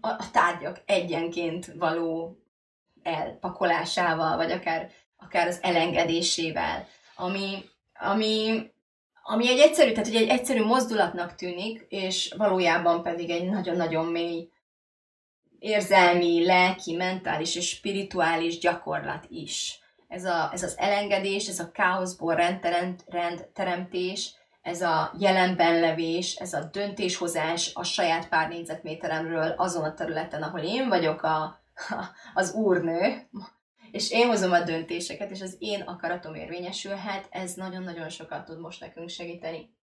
a, tárgyak egyenként való elpakolásával, vagy akár, akár az elengedésével ami, ami, ami egy egyszerű, tehát egy egyszerű mozdulatnak tűnik, és valójában pedig egy nagyon-nagyon mély érzelmi, lelki, mentális és spirituális gyakorlat is. Ez, a, ez az elengedés, ez a káoszból rendteremtés, ez a jelenben levés, ez a döntéshozás a saját pár négyzetméteremről azon a területen, ahol én vagyok a, az úrnő, és én hozom a döntéseket, és az én akaratom érvényesülhet, ez nagyon-nagyon sokat tud most nekünk segíteni.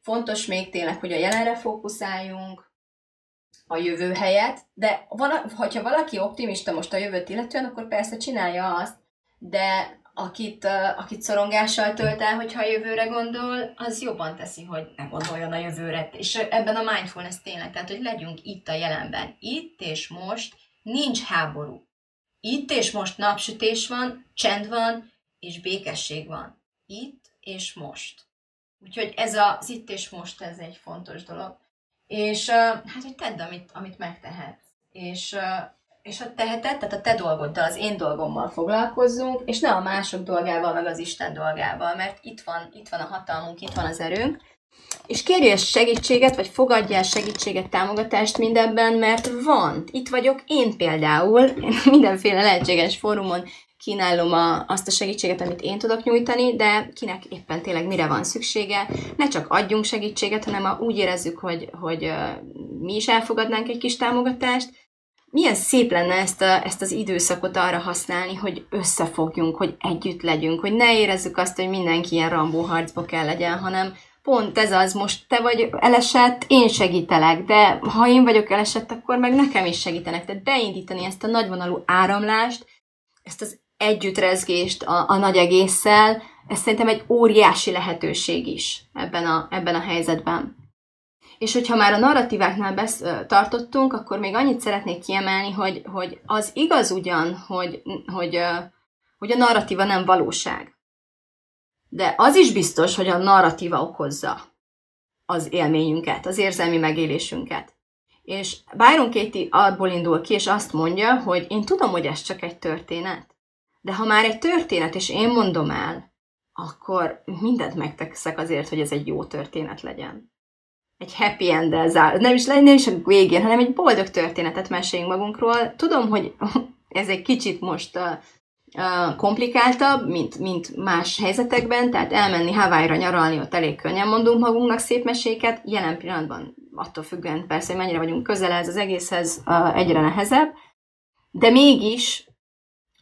Fontos még tényleg, hogy a jelenre fókuszáljunk, a jövő helyet, de vala, hogyha valaki optimista most a jövőt illetően, akkor persze csinálja azt, de akit, akit szorongással tölt el, hogyha a jövőre gondol, az jobban teszi, hogy ne gondoljon a jövőre. És ebben a mindfulness tényleg, tehát hogy legyünk itt a jelenben. Itt és most nincs háború. Itt és most napsütés van, csend van, és békesség van. Itt és most. Úgyhogy ez az itt és most, ez egy fontos dolog. És hát, hogy tedd, amit, amit megtehetsz. És, és ha teheted, tehát a te dolgoddal, az én dolgommal foglalkozzunk, és ne a mások dolgával, meg az Isten dolgával, mert itt van, itt van a hatalmunk, itt van az erőnk, és kérjél segítséget, vagy fogadjál segítséget, támogatást mindebben, mert van. Itt vagyok én például, én mindenféle lehetséges fórumon kínálom a, azt a segítséget, amit én tudok nyújtani, de kinek éppen tényleg mire van szüksége. Ne csak adjunk segítséget, hanem ha úgy érezzük, hogy, hogy mi is elfogadnánk egy kis támogatást, milyen szép lenne ezt, a, ezt az időszakot arra használni, hogy összefogjunk, hogy együtt legyünk, hogy ne érezzük azt, hogy mindenki ilyen rambó harcba kell legyen, hanem pont ez az, most te vagy elesett, én segítelek, de ha én vagyok elesett, akkor meg nekem is segítenek. Tehát beindítani ezt a nagyvonalú áramlást, ezt az együttrezgést a, a nagy egésszel, ez szerintem egy óriási lehetőség is ebben a, ebben a helyzetben. És hogyha már a narratíváknál besz, tartottunk, akkor még annyit szeretnék kiemelni, hogy, hogy az igaz ugyan, hogy, hogy, hogy a narratíva nem valóság. De az is biztos, hogy a narratíva okozza az élményünket, az érzelmi megélésünket. És Byron Katie abból indul ki, és azt mondja, hogy én tudom, hogy ez csak egy történet, de ha már egy történet, és én mondom el, akkor mindent megteszek azért, hogy ez egy jó történet legyen. Egy happy end zár, nem is, nem is a végén, hanem egy boldog történetet meséljünk magunkról. Tudom, hogy ez egy kicsit most komplikáltabb, mint, mint más helyzetekben, tehát elmenni Hawaii-ra nyaralni, ott elég könnyen mondunk magunknak szép meséket, jelen pillanatban attól függően persze, hogy mennyire vagyunk közel ez az egészhez, egyre nehezebb, de mégis,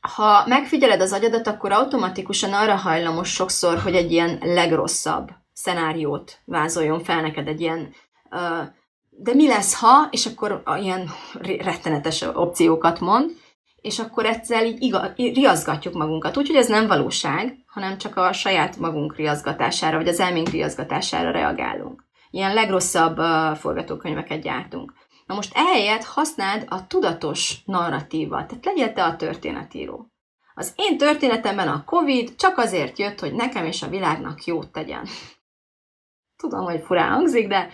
ha megfigyeled az agyadat, akkor automatikusan arra hajlamos sokszor, hogy egy ilyen legrosszabb szenáriót vázoljon fel neked, egy ilyen de mi lesz, ha, és akkor ilyen rettenetes opciókat mond, és akkor ezzel így igaz, riazgatjuk magunkat. Úgyhogy ez nem valóság, hanem csak a saját magunk riazgatására, vagy az elménk riazgatására reagálunk. Ilyen legrosszabb uh, forgatókönyveket gyártunk. Na most ehelyett használd a tudatos narratívát, tehát legyél te a történetíró. Az én történetemben a Covid csak azért jött, hogy nekem és a világnak jót tegyen. Tudom, hogy furán hangzik, de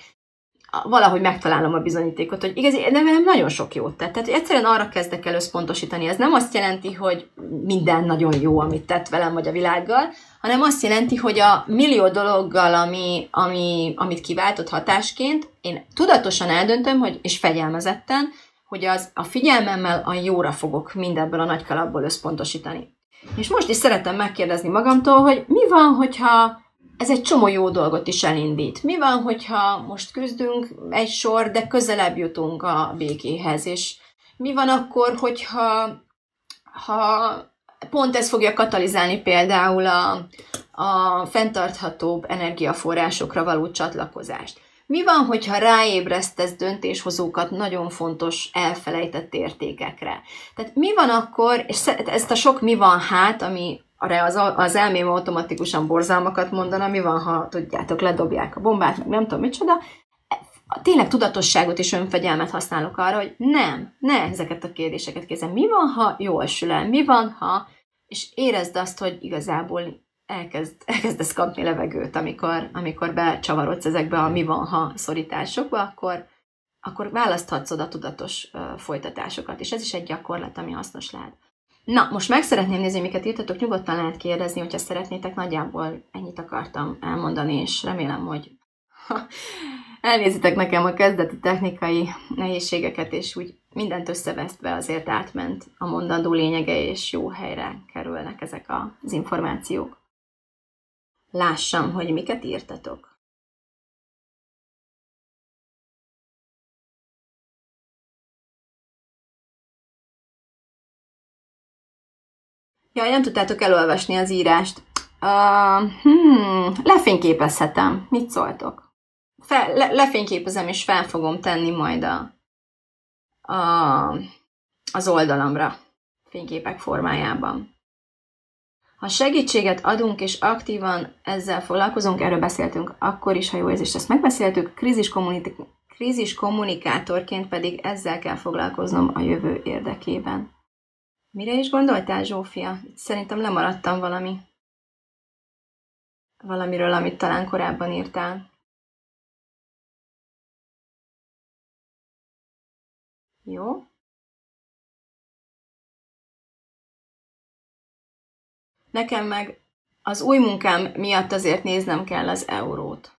valahogy megtalálom a bizonyítékot, hogy igazi, nem, nem nagyon sok jót tett. Tehát egyszerűen arra kezdek el összpontosítani. Ez nem azt jelenti, hogy minden nagyon jó, amit tett velem vagy a világgal, hanem azt jelenti, hogy a millió dologgal, ami, ami, amit kiváltott hatásként, én tudatosan eldöntöm, hogy, és fegyelmezetten, hogy az a figyelmemmel a jóra fogok mindebből a nagy kalapból összpontosítani. És most is szeretem megkérdezni magamtól, hogy mi van, hogyha ez egy csomó jó dolgot is elindít. Mi van, hogyha most küzdünk egy sor, de közelebb jutunk a békéhez, és mi van akkor, hogyha ha pont ez fogja katalizálni például a, a fenntarthatóbb energiaforrásokra való csatlakozást. Mi van, hogyha ráébresztesz döntéshozókat nagyon fontos elfelejtett értékekre? Tehát mi van akkor, és ezt a sok mi van hát, ami arra az, az elmém automatikusan borzalmakat mondana, mi van, ha tudjátok, ledobják a bombát, meg nem tudom micsoda, tényleg tudatosságot és önfegyelmet használok arra, hogy nem, ne ezeket a kérdéseket kézem. Mi van, ha jól sül el? Mi van, ha... És érezd azt, hogy igazából elkezd, elkezdesz kapni levegőt, amikor, amikor becsavarodsz ezekbe a mi van, ha szorításokba, akkor, akkor választhatsz oda tudatos uh, folytatásokat, és ez is egy gyakorlat, ami hasznos lehet. Na, most meg szeretném nézni, miket írtatok, nyugodtan lehet kérdezni, hogyha szeretnétek, nagyjából ennyit akartam elmondani, és remélem, hogy elnézitek nekem a kezdeti technikai nehézségeket, és úgy mindent összevesztve azért átment a mondandó lényege, és jó helyre kerülnek ezek az információk. Lássam, hogy miket írtatok. Jaj, nem tudtátok elolvasni az írást. Uh, hmm, lefényképezhetem. Mit szóltok? Fel, le, lefényképezem, és fel fogom tenni majd a, a, az oldalamra fényképek formájában. Ha segítséget adunk és aktívan ezzel foglalkozunk, erről beszéltünk akkor is, ha jó érzés, ezt megbeszéltük, krízis, kommunik- krízis kommunikátorként pedig ezzel kell foglalkoznom a jövő érdekében. Mire is gondoltál, Zsófia? Szerintem lemaradtam valami. Valamiről, amit talán korábban írtál. Jó. Nekem meg az új munkám miatt azért néznem kell az eurót.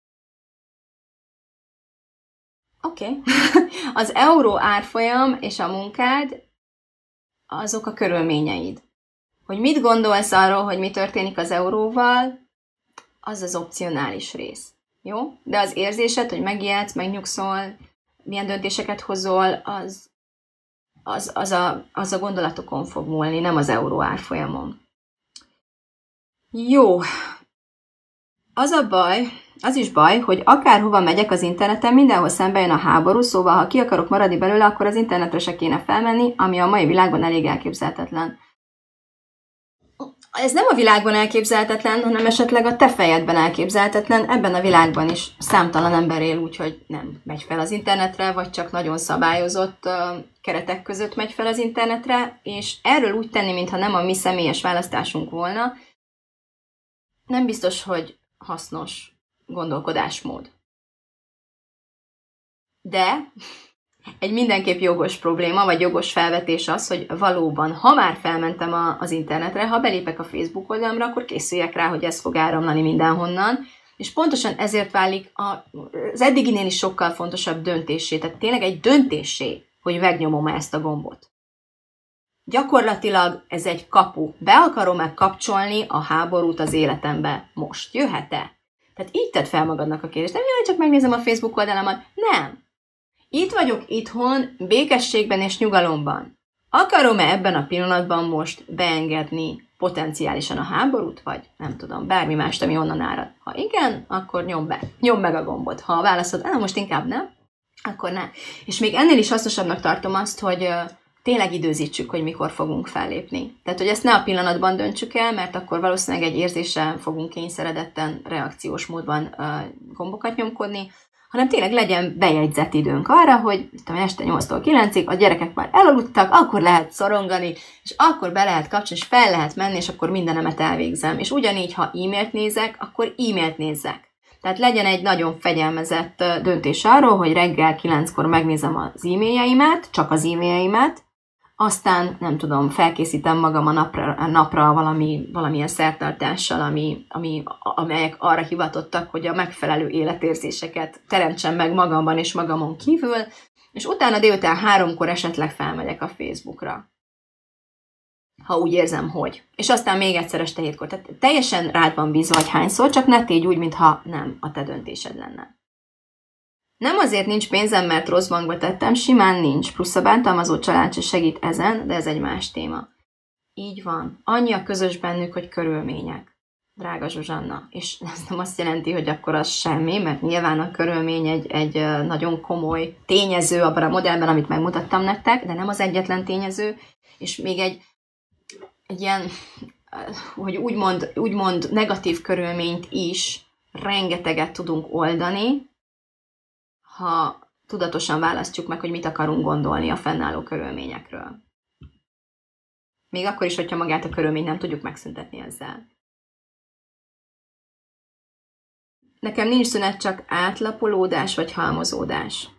Oké. Okay. az euró árfolyam és a munkád azok a körülményeid. Hogy mit gondolsz arról, hogy mi történik az euróval, az az opcionális rész. Jó? De az érzésed, hogy megijedsz, megnyugszol, milyen döntéseket hozol, az, az, az, a, az a gondolatokon fog múlni, nem az euró árfolyamon. Jó. Az a baj, az is baj, hogy akárhova megyek az interneten, mindenhol szembe jön a háború, szóval ha ki akarok maradni belőle, akkor az internetre se kéne felmenni, ami a mai világban elég elképzelhetetlen. Ez nem a világban elképzelhetetlen, hanem esetleg a te fejedben elképzelhetetlen, ebben a világban is számtalan ember él úgy, hogy nem megy fel az internetre, vagy csak nagyon szabályozott keretek között megy fel az internetre, és erről úgy tenni, mintha nem a mi személyes választásunk volna, nem biztos, hogy hasznos gondolkodásmód. De egy mindenképp jogos probléma, vagy jogos felvetés az, hogy valóban, ha már felmentem a, az internetre, ha belépek a Facebook oldalamra, akkor készüljek rá, hogy ez fog áramlani mindenhonnan, és pontosan ezért válik a, az eddiginél is sokkal fontosabb döntésé, tehát tényleg egy döntésé, hogy megnyomom ezt a gombot. Gyakorlatilag ez egy kapu. Be akarom-e kapcsolni a háborút az életembe? Most jöhet-e? Tehát így tett fel magadnak a kérdést. Nem jaj, csak megnézem a Facebook oldalamat. Nem. Itt vagyok itthon, békességben és nyugalomban. Akarom-e ebben a pillanatban most beengedni potenciálisan a háborút, vagy nem tudom, bármi mást, ami onnan árad? Ha igen, akkor nyom be, nyom meg a gombot. Ha a válaszod, most inkább nem, akkor nem. És még ennél is hasznosabbnak tartom azt, hogy tényleg időzítsük, hogy mikor fogunk fellépni. Tehát, hogy ezt ne a pillanatban döntsük el, mert akkor valószínűleg egy érzéssel fogunk kényszeredetten, reakciós módban uh, gombokat nyomkodni, hanem tényleg legyen bejegyzett időnk arra, hogy tudom, este 8-tól 9-ig a gyerekek már elaludtak, akkor lehet szorongani, és akkor be lehet kapcsolni, és fel lehet menni, és akkor mindenemet elvégzem. És ugyanígy, ha e-mailt nézek, akkor e-mailt nézzek. Tehát legyen egy nagyon fegyelmezett döntés arról, hogy reggel 9-kor megnézem az e-mailjeimet, csak az e-mailjeimet, aztán nem tudom, felkészítem magam a napra, a napra valami, valamilyen szertartással, ami, ami, amelyek arra hivatottak, hogy a megfelelő életérzéseket teremtsem meg magamban és magamon kívül, és utána délután háromkor esetleg felmegyek a Facebookra. Ha úgy érzem, hogy. És aztán még egyszer este hétkor. Tehát teljesen rád van bízva, hogy hányszor, csak ne tégy úgy, mintha nem a te döntésed lenne. Nem azért nincs pénzem, mert rossz bankba tettem, simán nincs, plusz a bántalmazó család se segít ezen, de ez egy más téma. Így van. Annyi a közös bennük, hogy körülmények. Drága Zsuzsanna. És ez nem azt jelenti, hogy akkor az semmi, mert nyilván a körülmény egy, egy nagyon komoly tényező abban a modellben, amit megmutattam nektek, de nem az egyetlen tényező, és még egy, egy ilyen, hogy úgymond, úgymond negatív körülményt is rengeteget tudunk oldani, ha tudatosan választjuk meg, hogy mit akarunk gondolni a fennálló körülményekről. Még akkor is, hogyha magát a körülményt nem tudjuk megszüntetni ezzel. Nekem nincs szünet, csak átlapolódás vagy halmozódás.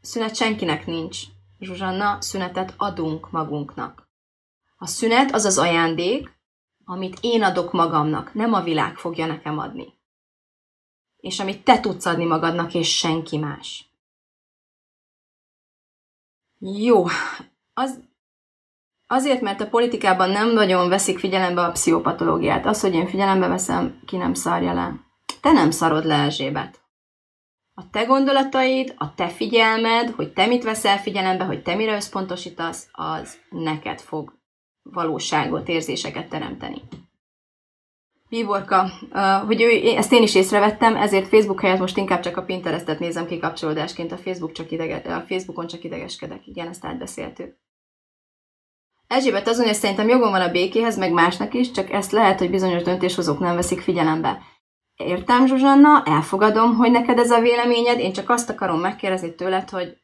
Szünet senkinek nincs. Zsuzsanna, szünetet adunk magunknak. A szünet az az ajándék, amit én adok magamnak, nem a világ fogja nekem adni és amit te tudsz adni magadnak, és senki más. Jó, az, azért, mert a politikában nem nagyon veszik figyelembe a pszichopatológiát. Az, hogy én figyelembe veszem, ki nem szarja le. Te nem szarod le, Erzsébet. A te gondolataid, a te figyelmed, hogy te mit veszel figyelembe, hogy te mire összpontosítasz, az neked fog valóságot, érzéseket teremteni. Bíborka, hogy ő, ezt én is észrevettem, ezért Facebook helyett most inkább csak a Pinterestet nézem kikapcsolódásként, a, Facebook csak idege, a Facebookon csak idegeskedek. Igen, ezt átbeszéltük. Erzsébet azon, hogy szerintem jogom van a békéhez, meg másnak is, csak ezt lehet, hogy bizonyos döntéshozók nem veszik figyelembe. Értem, Zsuzsanna, elfogadom, hogy neked ez a véleményed, én csak azt akarom megkérdezni tőled, hogy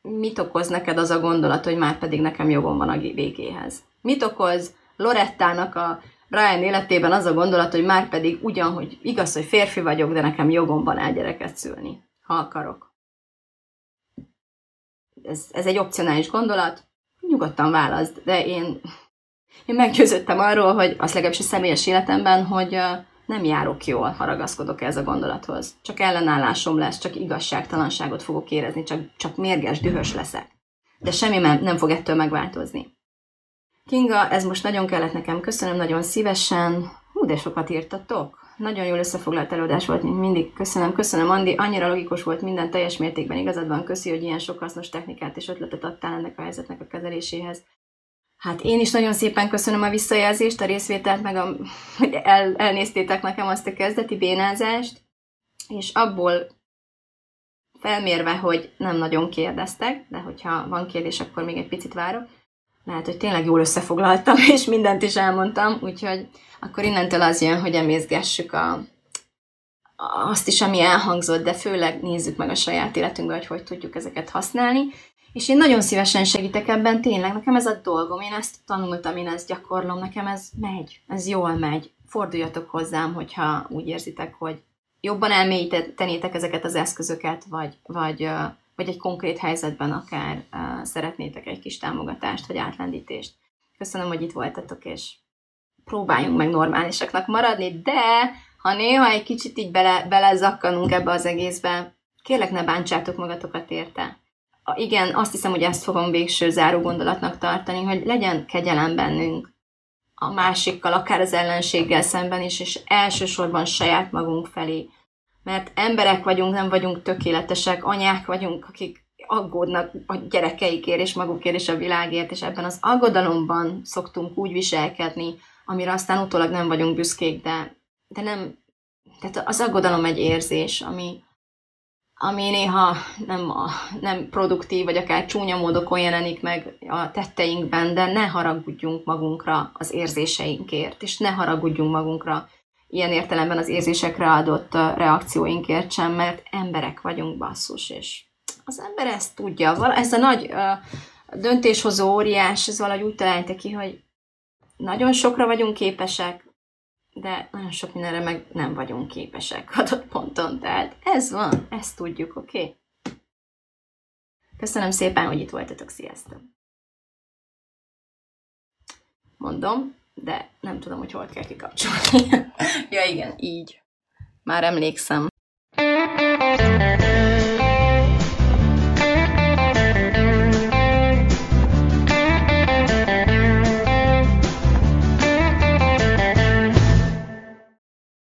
mit okoz neked az a gondolat, hogy már pedig nekem jogom van a békéhez? Mit okoz Lorettának a Brian életében az a gondolat, hogy már pedig ugyan, hogy igaz, hogy férfi vagyok, de nekem jogom van el gyereket szülni, ha akarok. Ez, ez egy opcionális gondolat, nyugodtan választ, de én, én meggyőződtem arról, hogy az legalábbis a személyes életemben, hogy nem járok jól, ha ragaszkodok ez a gondolathoz. Csak ellenállásom lesz, csak igazságtalanságot fogok érezni, csak, csak mérges, dühös leszek. De semmi nem fog ettől megváltozni. Kinga, ez most nagyon kellett nekem, köszönöm nagyon szívesen. Hú, de sokat írtatok. Nagyon jól összefoglalt előadás volt, mint mindig. Köszönöm, köszönöm, Andi. Annyira logikus volt minden, teljes mértékben igazad van. Köszi, hogy ilyen sok hasznos technikát és ötletet adtál ennek a helyzetnek a kezeléséhez. Hát én is nagyon szépen köszönöm a visszajelzést, a részvételt, meg a, hogy el, elnéztétek nekem azt a kezdeti bénázást, és abból felmérve, hogy nem nagyon kérdeztek, de hogyha van kérdés, akkor még egy picit várok, lehet, hogy tényleg jól összefoglaltam, és mindent is elmondtam, úgyhogy akkor innentől az jön, hogy emészgessük a, azt is, ami elhangzott, de főleg nézzük meg a saját életünkbe, hogy hogy tudjuk ezeket használni. És én nagyon szívesen segítek ebben, tényleg, nekem ez a dolgom, én ezt tanultam, én ezt gyakorlom, nekem ez megy, ez jól megy. Forduljatok hozzám, hogyha úgy érzitek, hogy jobban elmélyítenétek ezeket az eszközöket, vagy, vagy vagy egy konkrét helyzetben akár uh, szeretnétek egy kis támogatást vagy átlendítést. Köszönöm, hogy itt voltatok, és próbáljunk meg normálisaknak maradni, de ha néha egy kicsit így bele, belezakkanunk ebbe az egészbe, kérlek ne bántsátok magatokat érte. A, igen, azt hiszem, hogy ezt fogom végső záró gondolatnak tartani, hogy legyen kegyelem bennünk a másikkal, akár az ellenséggel szemben is, és elsősorban saját magunk felé mert emberek vagyunk, nem vagyunk tökéletesek, anyák vagyunk, akik aggódnak a gyerekeikért és magukért és a világért, és ebben az aggodalomban szoktunk úgy viselkedni, amire aztán utólag nem vagyunk büszkék, de, de nem, tehát az aggodalom egy érzés, ami, ami néha nem, a, nem produktív, vagy akár csúnya módokon jelenik meg a tetteinkben, de ne haragudjunk magunkra az érzéseinkért, és ne haragudjunk magunkra ilyen értelemben az érzésekre adott reakcióinkért sem, mert emberek vagyunk basszus, és az ember ezt tudja. Ez a nagy döntéshozó óriás, ez valahogy úgy találta ki, hogy nagyon sokra vagyunk képesek, de nagyon sok mindenre meg nem vagyunk képesek adott ponton. Tehát ez van, ezt tudjuk, oké? Okay? Köszönöm szépen, hogy itt voltatok, sziasztok! Mondom, de nem tudom, hogy hol kell kikapcsolni. ja igen, így. Már emlékszem.